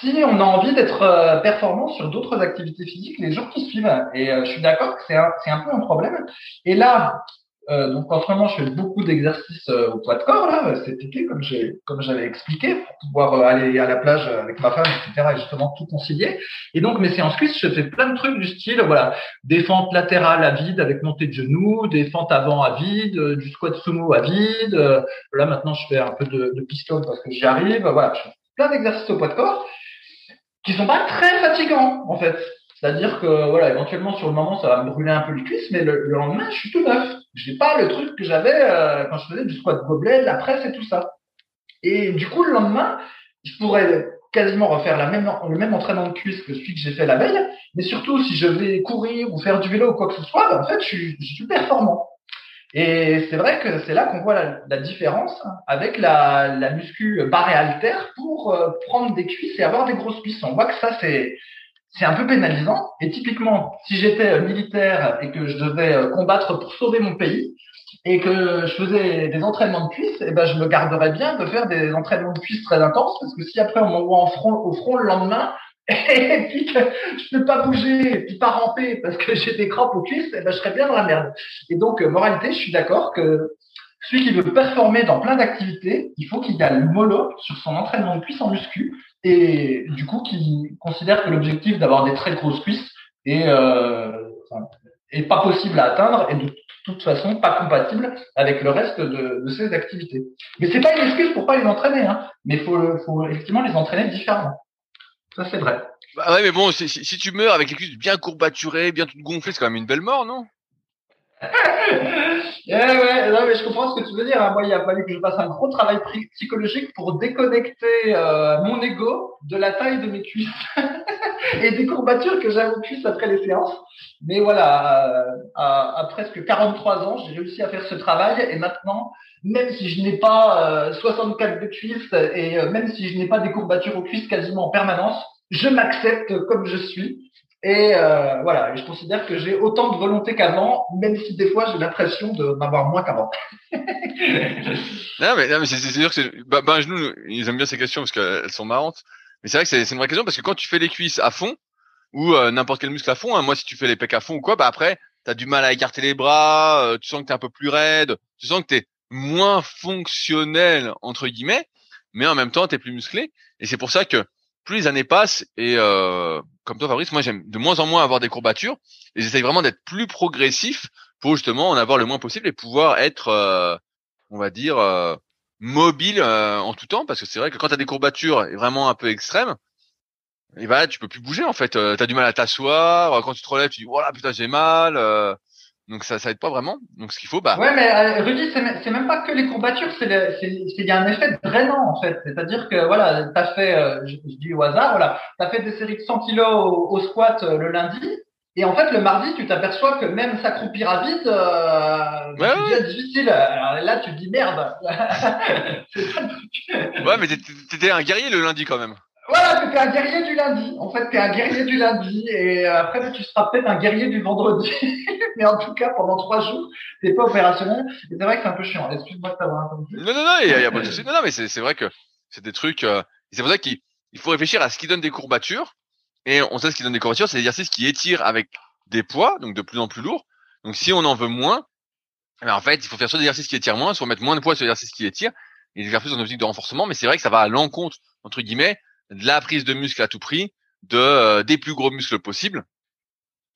si on a envie d'être euh, performant sur d'autres activités physiques les jours qui suivent. Et euh, je suis d'accord que c'est un, c'est un peu un problème. Et là, euh, donc en ce moment, je fais beaucoup d'exercices euh, au poids de corps là, cet été, comme j'ai comme j'avais expliqué, pour pouvoir euh, aller à la plage avec ma femme, etc. Et justement tout concilier. Et donc mes séances cuisses, je fais plein de trucs du style, voilà, des fentes latérales à vide avec montée de genoux, des fentes avant à vide, du squat sumo à vide. là maintenant, je fais un peu de, de piston parce que j'y arrive. Voilà, je fais plein d'exercices au poids de corps qui sont pas très fatigants en fait. C'est-à-dire que voilà, éventuellement sur le moment ça va me brûler un peu les cuisses, mais le, lendemain je suis tout neuf. Je n'ai pas le truc que j'avais euh, quand je faisais du squat gobelet, la presse et tout ça. Et du coup le lendemain, je pourrais quasiment refaire la même, le même entraînement de cuisse que celui que j'ai fait la veille, mais surtout si je vais courir ou faire du vélo ou quoi que ce soit, ben, en fait je suis, performant. Et c'est vrai que c'est là qu'on voit la, la, différence avec la, la muscu barre et alter pour euh, prendre des cuisses et avoir des grosses cuisses. On voit que ça c'est c'est un peu pénalisant. Et typiquement, si j'étais euh, militaire et que je devais euh, combattre pour sauver mon pays et que je faisais des entraînements de cuisses, eh ben je me garderais bien de faire des entraînements de cuisses très intenses parce que si après on m'envoie au front le lendemain et puis que je peux pas bouger et puis pas ramper parce que j'ai des crampes aux cuisses, eh ben je serais bien dans la merde. Et donc euh, moralité, je suis d'accord que celui qui veut performer dans plein d'activités, il faut qu'il le mollo sur son entraînement de cuisse en muscu et du coup qui considère que l'objectif d'avoir des très grosses cuisses est, euh, pas possible à atteindre et de toute façon pas compatible avec le reste de, ses activités. Mais c'est pas une excuse pour pas les entraîner, hein, mais faut, faut effectivement les entraîner différemment. Ça c'est vrai. Bah ouais, mais bon, si, si tu meurs avec les cuisses bien courbaturées, bien toutes gonflées, c'est quand même une belle mort, non? Ouais, ouais, non, mais je comprends ce que tu veux dire. Hein. Moi, il a fallu que je fasse un gros travail psychologique pour déconnecter euh, mon ego de la taille de mes cuisses et des courbatures que j'avais aux cuisses après les séances. Mais voilà, euh, à, à, presque 43 ans, j'ai réussi à faire ce travail et maintenant, même si je n'ai pas euh, 64 de cuisses et euh, même si je n'ai pas des courbatures aux cuisses quasiment en permanence, je m'accepte comme je suis Et euh, voilà, je considère que j'ai autant de volonté qu'avant, même si des fois j'ai l'impression de m'avoir moins qu'avant. non mais, non, mais c'est sûr que bah, genoux, ils aiment bien ces questions parce qu'elles sont marrantes. Mais c'est vrai que c'est une vraie question parce que quand tu fais les cuisses à fond ou euh, n'importe quel muscle à fond, hein, moi si tu fais les pecs à fond ou quoi, bah après t'as du mal à écarter les bras, euh, tu sens que t'es un peu plus raide, tu sens que t'es moins fonctionnel entre guillemets, mais en même temps t'es plus musclé. Et c'est pour ça que plus les années passent et euh, comme toi Fabrice, moi j'aime de moins en moins avoir des courbatures et j'essaye vraiment d'être plus progressif pour justement en avoir le moins possible et pouvoir être, euh, on va dire, euh, mobile en tout temps. Parce que c'est vrai que quand tu as des courbatures vraiment un peu extrêmes, et bah tu peux plus bouger en fait, tu as du mal à t'asseoir, quand tu te relèves tu dis voilà putain j'ai mal, donc ça, ça aide pas vraiment. Donc ce qu'il faut, bah. Ouais, mais euh, Rudy, c'est même pas que les courbatures, c'est il y a un effet drainant en fait. C'est-à-dire que voilà, t'as fait, euh, je, dis au hasard, voilà, t'as fait des séries de 100 kilos au, squat euh, le lundi, et en fait le mardi, tu t'aperçois que même s'accroupir à vide, euh, ouais, c'est difficile. Alors là, tu te dis merde. ouais, mais t'étais un guerrier le lundi quand même. Voilà, tu es un guerrier du lundi. En fait, tu es un guerrier du lundi et euh, après, tu seras peut-être un guerrier du vendredi. Mais en tout cas, pendant trois jours, t'es pas opérationnel. Et c'est vrai que c'est un peu chiant. Excuse-moi de t'avoir entendu. Non, non, non, il y, a, pas de souci. Non, non, mais c'est vrai que c'est des trucs. Euh, c'est pour ça qu'il faut réfléchir à ce qui donne des courbatures. Et on sait ce qui donne des courbatures, c'est des exercices qui étirent avec des poids, donc de plus en plus lourds. Donc si on en veut moins, eh en fait, il faut faire soit des exercices qui étirent moins, soit mettre moins de poids sur des exercices qui étirent et faire plus en optique de renforcement. Mais c'est vrai que ça va à l'encontre, entre guillemets, de la prise de muscle à tout prix, de euh, des plus gros muscles possibles.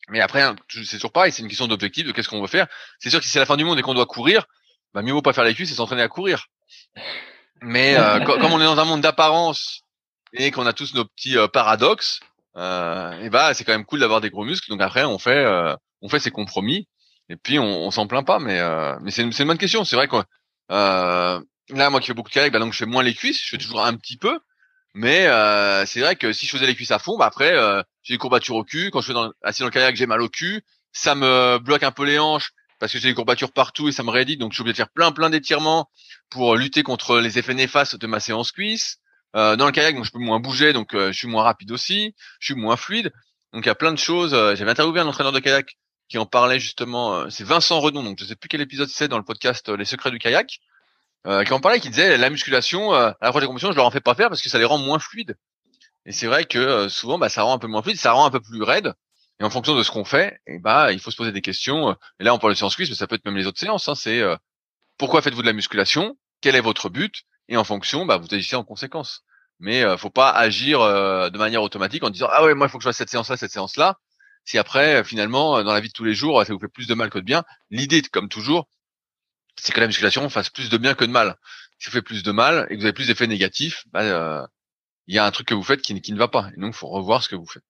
Mais après, hein, c'est toujours pareil, c'est une question d'objectif, de qu'est-ce qu'on veut faire. C'est sûr que si c'est la fin du monde et qu'on doit courir, bah mieux vaut pas faire les cuisses et s'entraîner à courir. Mais euh, comme on est dans un monde d'apparence et qu'on a tous nos petits euh, paradoxes, et bah c'est quand même cool d'avoir des gros muscles. Donc après, on fait on fait ses compromis et puis on, on s'en plaint pas. Mais mais c'est une, une bonne question. C'est vrai que là, moi qui fais beaucoup de kayak, bah donc je fais moins les cuisses, je fais toujours un petit peu. Mais euh, c'est vrai que si je faisais les cuisses à fond, bah après euh, j'ai des courbatures au cul. Quand je suis assis dans le kayak, j'ai mal au cul. Ça me bloque un peu les hanches parce que j'ai des courbatures partout et ça me raidit. Donc je suis obligé de faire plein plein d'étirements pour lutter contre les effets néfastes de ma séance cuisse. Euh, dans le kayak, donc je peux moins bouger, donc euh, je suis moins rapide aussi. Je suis moins fluide. Donc il y a plein de choses. J'avais interviewé un entraîneur de kayak qui en parlait justement. c'est Vincent Redon. Donc je sais plus quel épisode c'est dans le podcast Les secrets du kayak euh, qui en parlait, qui disait la musculation, euh, à la des compétitions, je leur en fais pas faire parce que ça les rend moins fluides. Et c'est vrai que euh, souvent, bah, ça rend un peu moins fluide, ça rend un peu plus raide. Et en fonction de ce qu'on fait, et eh bah, il faut se poser des questions. Et là, on parle de séance cuisse, mais ça peut être même les autres séances. Hein, c'est pourquoi faites-vous de la musculation? Quel est votre but? Et en fonction, bah, vous agissez en conséquence. Mais faut pas agir de manière automatique en disant ah ouais, moi, il faut que je fasse cette séance-là, cette séance-là. Si après, finalement, dans la vie de tous les jours, ça vous fait plus de mal que de bien. L'idée, comme toujours, c'est que la musculation fasse plus de bien que de mal. Si vous faites plus de mal et que vous avez plus d'effets négatifs, bah, euh, il y a un truc que vous faites qui, qui ne va pas. Et donc, il faut revoir ce que vous faites.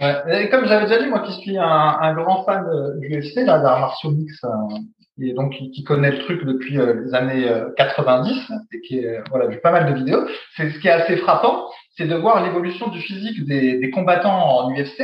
Ouais. Et comme j'avais déjà dit, moi qui suis un, un grand fan du UFC, d'art martiaux mix, euh, et donc qui, qui, connaît le truc depuis euh, les années 90 et qui a voilà vu pas mal de vidéos, c'est ce qui est assez frappant, c'est de voir l'évolution du physique des, des, combattants en UFC.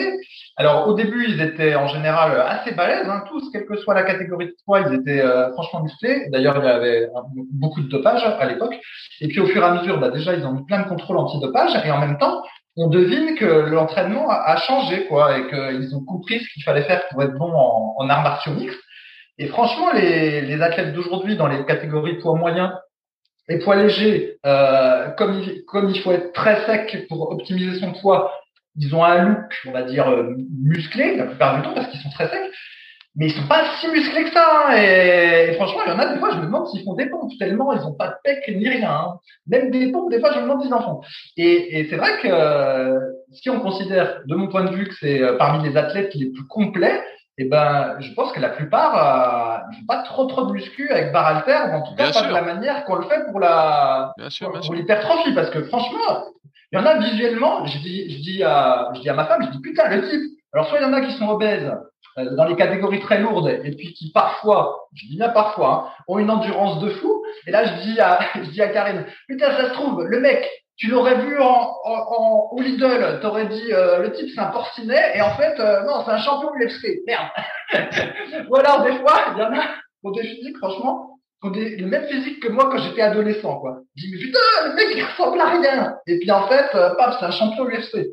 Alors au début, ils étaient en général assez balèzes, hein, tous, quelle que soit la catégorie de poids, ils étaient euh, franchement musclés. D'ailleurs, il y avait beaucoup de dopage à l'époque. Et puis au fur et à mesure, bah, déjà, ils ont mis plein de contrôles anti-dopage. Et en même temps, on devine que l'entraînement a, changé, quoi, et qu'ils ont compris ce qu'il fallait faire pour être bon en, en arts martiaux mixtes. Et franchement, les, les athlètes d'aujourd'hui dans les catégories poids moyen les poids légers, euh, comme, il, comme il faut être très sec pour optimiser son poids, ils ont un look, on va dire, euh, musclé la plupart du temps parce qu'ils sont très secs. Mais ils sont pas si musclés que ça. Hein, et, franchement, il y en a des fois, je me demande s'ils font des pompes tellement ils ont pas de pec ni rien. Hein. Même des pompes, des fois, je me demande s'ils en font. Et, et c'est vrai que euh, si on considère, de mon point de vue, que c'est euh, parmi les athlètes les plus complets, eh ben, je pense que la plupart euh, n'ont pas trop trop de muscu avec bar alter, en tout cas pas de la manière qu'on le fait pour la pour, l'hypertrophie, parce que franchement, il y en a visuellement, je dis je dis à je dis à ma femme, je dis putain le type. Alors soit il y en a qui sont obèses euh, dans les catégories très lourdes et puis qui parfois, je dis bien parfois, hein, ont une endurance de fou. Et là je dis à je dis à Karine, putain ça se trouve le mec tu l'aurais vu en, en, au Lidl, t'aurais dit euh, le type c'est un porcinet et en fait euh, non c'est un champion de l'UFC. Merde. Voilà, des fois il y en a ont des physiques franchement ont des, le même physique que moi quand j'étais adolescent quoi. Je dis mais putain le mec il ressemble à rien et puis en fait euh, paf c'est un champion de l'UFC.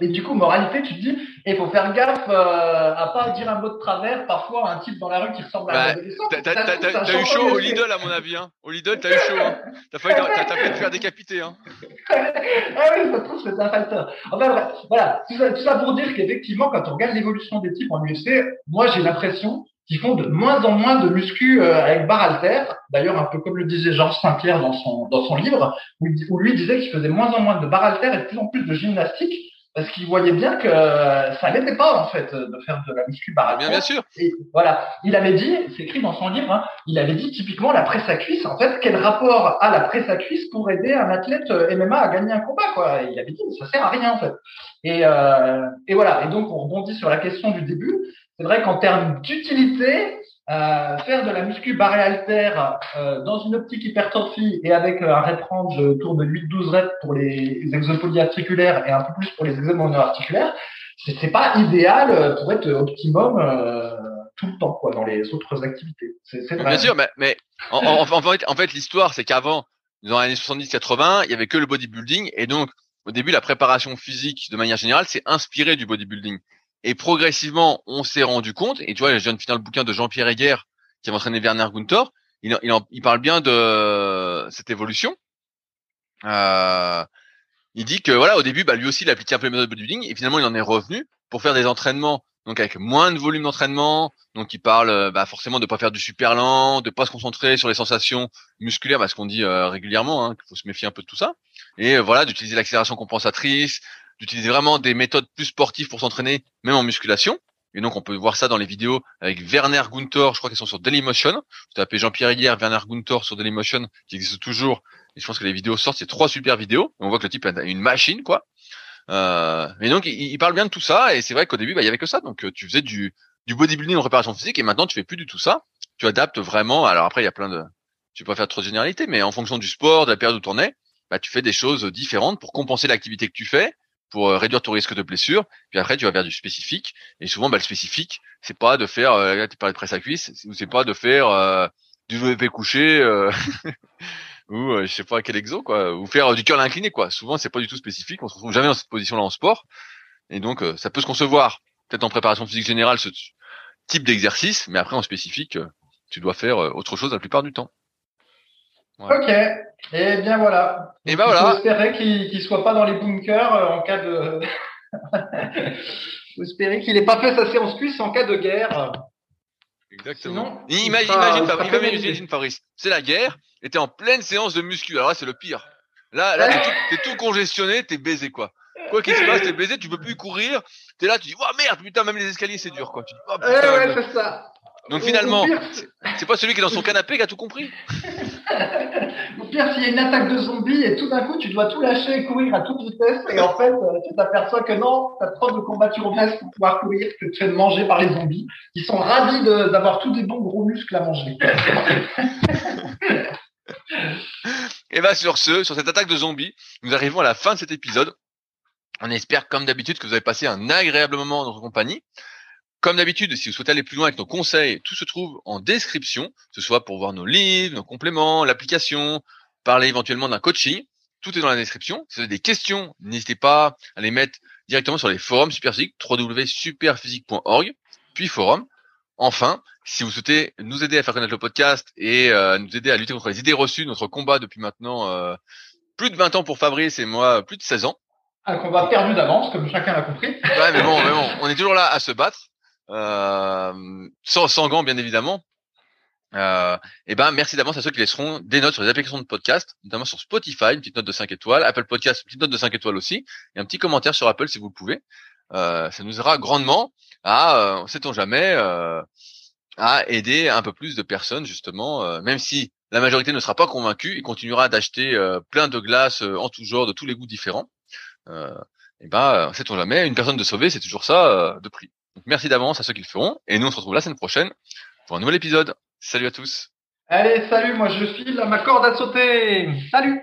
Et du coup, moralité, tu te dis, il faut faire gaffe euh, à pas dire un mot de travers. Parfois, un type dans la rue qui ressemble à un adolescent. T'as eu chaud au Lidl, à mon avis. Hein. Au Lidl, t'as eu chaud. Hein. T'as failli, te faire décapiter. Hein. ah oui, ça trouve c'est un fighter. Enfin, voilà, tout ça, tout ça pour dire qu'effectivement, quand on regarde l'évolution des types en UFC, moi, j'ai l'impression qui font de moins en moins de muscu euh, avec barre alter. D'ailleurs, un peu comme le disait Georges Saint-Pierre dans son, dans son livre, où, où lui disait qu'il faisait moins en moins de barre alter et de plus en plus de gymnastique, parce qu'il voyait bien que ça n'était pas en fait de faire de la muscu alter. Bien, bien sûr. Et voilà, il avait dit, c'est écrit dans son livre, hein, il avait dit typiquement la presse à cuisse. En fait, quel rapport a la presse à cuisse pour aider un athlète euh, MMA à gagner un combat quoi? Il avait dit, ça sert à rien en fait. Et, euh, et voilà. Et donc on rebondit sur la question du début c'est vrai qu'en termes d'utilité, euh, faire de la muscu barré alter euh, dans une optique hypertrophie et avec euh, un rep range autour de 8-12 reps pour les exopolyarticulaires et un peu plus pour les exomonoarticulaires, c'est, c'est pas idéal pour être optimum tout le temps quoi dans les autres activités. C'est, c'est Bien sûr, mais, mais en, en, fait, en fait l'histoire c'est qu'avant, dans les années 70-80, il y avait que le bodybuilding et donc au début la préparation physique de manière générale c'est inspiré du bodybuilding. Et progressivement, on s'est rendu compte, et tu vois, je viens de finir le bouquin de Jean-Pierre Heger, qui a entraîné Werner Gunther, il, il, il, parle bien de cette évolution. Euh, il dit que voilà, au début, bah, lui aussi, il a appliqué un peu les méthodes de bodybuilding, et finalement, il en est revenu pour faire des entraînements, donc avec moins de volume d'entraînement. Donc, il parle bah, forcément de pas faire du super lent, de pas se concentrer sur les sensations musculaires, parce qu'on dit euh, régulièrement hein, qu'il faut se méfier un peu de tout ça. Et euh, voilà, d'utiliser l'accélération compensatrice, d'utiliser vraiment des méthodes plus sportives pour s'entraîner, même en musculation. Et donc, on peut voir ça dans les vidéos avec Werner Gunther, je crois qu'ils sont sur Dailymotion. Vous tapez Jean-Pierre hier, Werner Gunther sur Dailymotion, qui existe toujours. Et je pense que les vidéos sortent, c'est trois super vidéos. On voit que le type a une machine, quoi. Euh, et donc, il, parle bien de tout ça. Et c'est vrai qu'au début, bah, il y avait que ça. Donc, euh, tu faisais du, du bodybuilding en préparation physique, et maintenant, tu fais plus du tout ça. Tu adaptes vraiment. Alors après, il y a plein de, tu peux pas faire trop de généralité, mais en fonction du sport, de la période où tu en es, bah, tu fais des choses différentes pour compenser l'activité que tu fais pour euh, réduire ton risque de blessure. Puis après, tu vas vers du spécifique. Et souvent, bah, le spécifique, c'est pas de faire, euh, tu parlais de presse à cuisse, ou c'est pas de faire euh, du VP couché, euh, ou je sais pas quel exo, quoi, ou faire du curl incliné, quoi. Souvent, c'est pas du tout spécifique. On se retrouve jamais dans cette position-là en sport. Et donc, ça peut se concevoir, peut-être en préparation physique générale, ce type d'exercice, mais après, en spécifique, tu dois faire autre chose la plupart du temps. Ok. Et bien voilà. Et ben voilà. J'espérais qu'il ne soit pas dans les bunkers euh, en cas de. J'espérais qu'il n'ait pas fait sa séance cuisse en cas de guerre. Exactement. imagine, imagine, imagine, Fabrice. C'est la guerre, et t'es en pleine séance de muscu. Alors là, c'est le pire. Là, là, t'es tout, tout, congestionné, t'es baisé, quoi. Quoi qu'il se passe, t'es baisé, tu peux plus courir. T'es là, tu dis, oh merde, putain, même les escaliers, c'est dur, quoi. Tu dis, oh, putain, ouais, ouais, c'est ça. Donc finalement, c'est pas celui qui est dans son canapé qui a tout compris. Au pire, s'il y a une attaque de zombies et tout d'un coup tu dois tout lâcher et courir à toute vitesse et en fait euh, tu t'aperçois que non, t'as trop de combatture au pour pouvoir courir, que tu es mangé par les zombies. Ils sont ravis d'avoir tous des bons gros muscles à manger. et bah sur ce, sur cette attaque de zombies, nous arrivons à la fin de cet épisode. On espère comme d'habitude que vous avez passé un agréable moment dans notre compagnie. Comme d'habitude, si vous souhaitez aller plus loin avec nos conseils, tout se trouve en description, que ce soit pour voir nos livres, nos compléments, l'application, parler éventuellement d'un coaching. Tout est dans la description. Si vous avez des questions, n'hésitez pas à les mettre directement sur les forums Superphysique, www.superphysique.org, puis forum. Enfin, si vous souhaitez nous aider à faire connaître le podcast et euh, nous aider à lutter contre les idées reçues, notre combat depuis maintenant euh, plus de 20 ans pour Fabrice et moi, plus de 16 ans. Un combat perdu d'avance, comme chacun l'a compris. Ouais, mais bon, mais bon, on est toujours là à se battre sans, sans gants bien évidemment. Euh, et ben merci d'avance à ceux qui laisseront des notes sur les applications de podcast, notamment sur Spotify, une petite note de 5 étoiles, Apple Podcast, une petite note de 5 étoiles aussi, et un petit commentaire sur Apple si vous le pouvez. Euh, ça nous aidera grandement à, euh, sait-on jamais, euh, à aider un peu plus de personnes justement, euh, même si la majorité ne sera pas convaincue, il continuera d'acheter euh, plein de glaces en tout genre, de tous les goûts différents. et ben, sait-on jamais, une personne de sauver, c'est toujours ça de prix merci d'avance à ceux qui le feront. Et nous, on se retrouve la semaine prochaine pour un nouvel épisode. Salut à tous. Allez, salut, moi je file à ma corde à sauter. Salut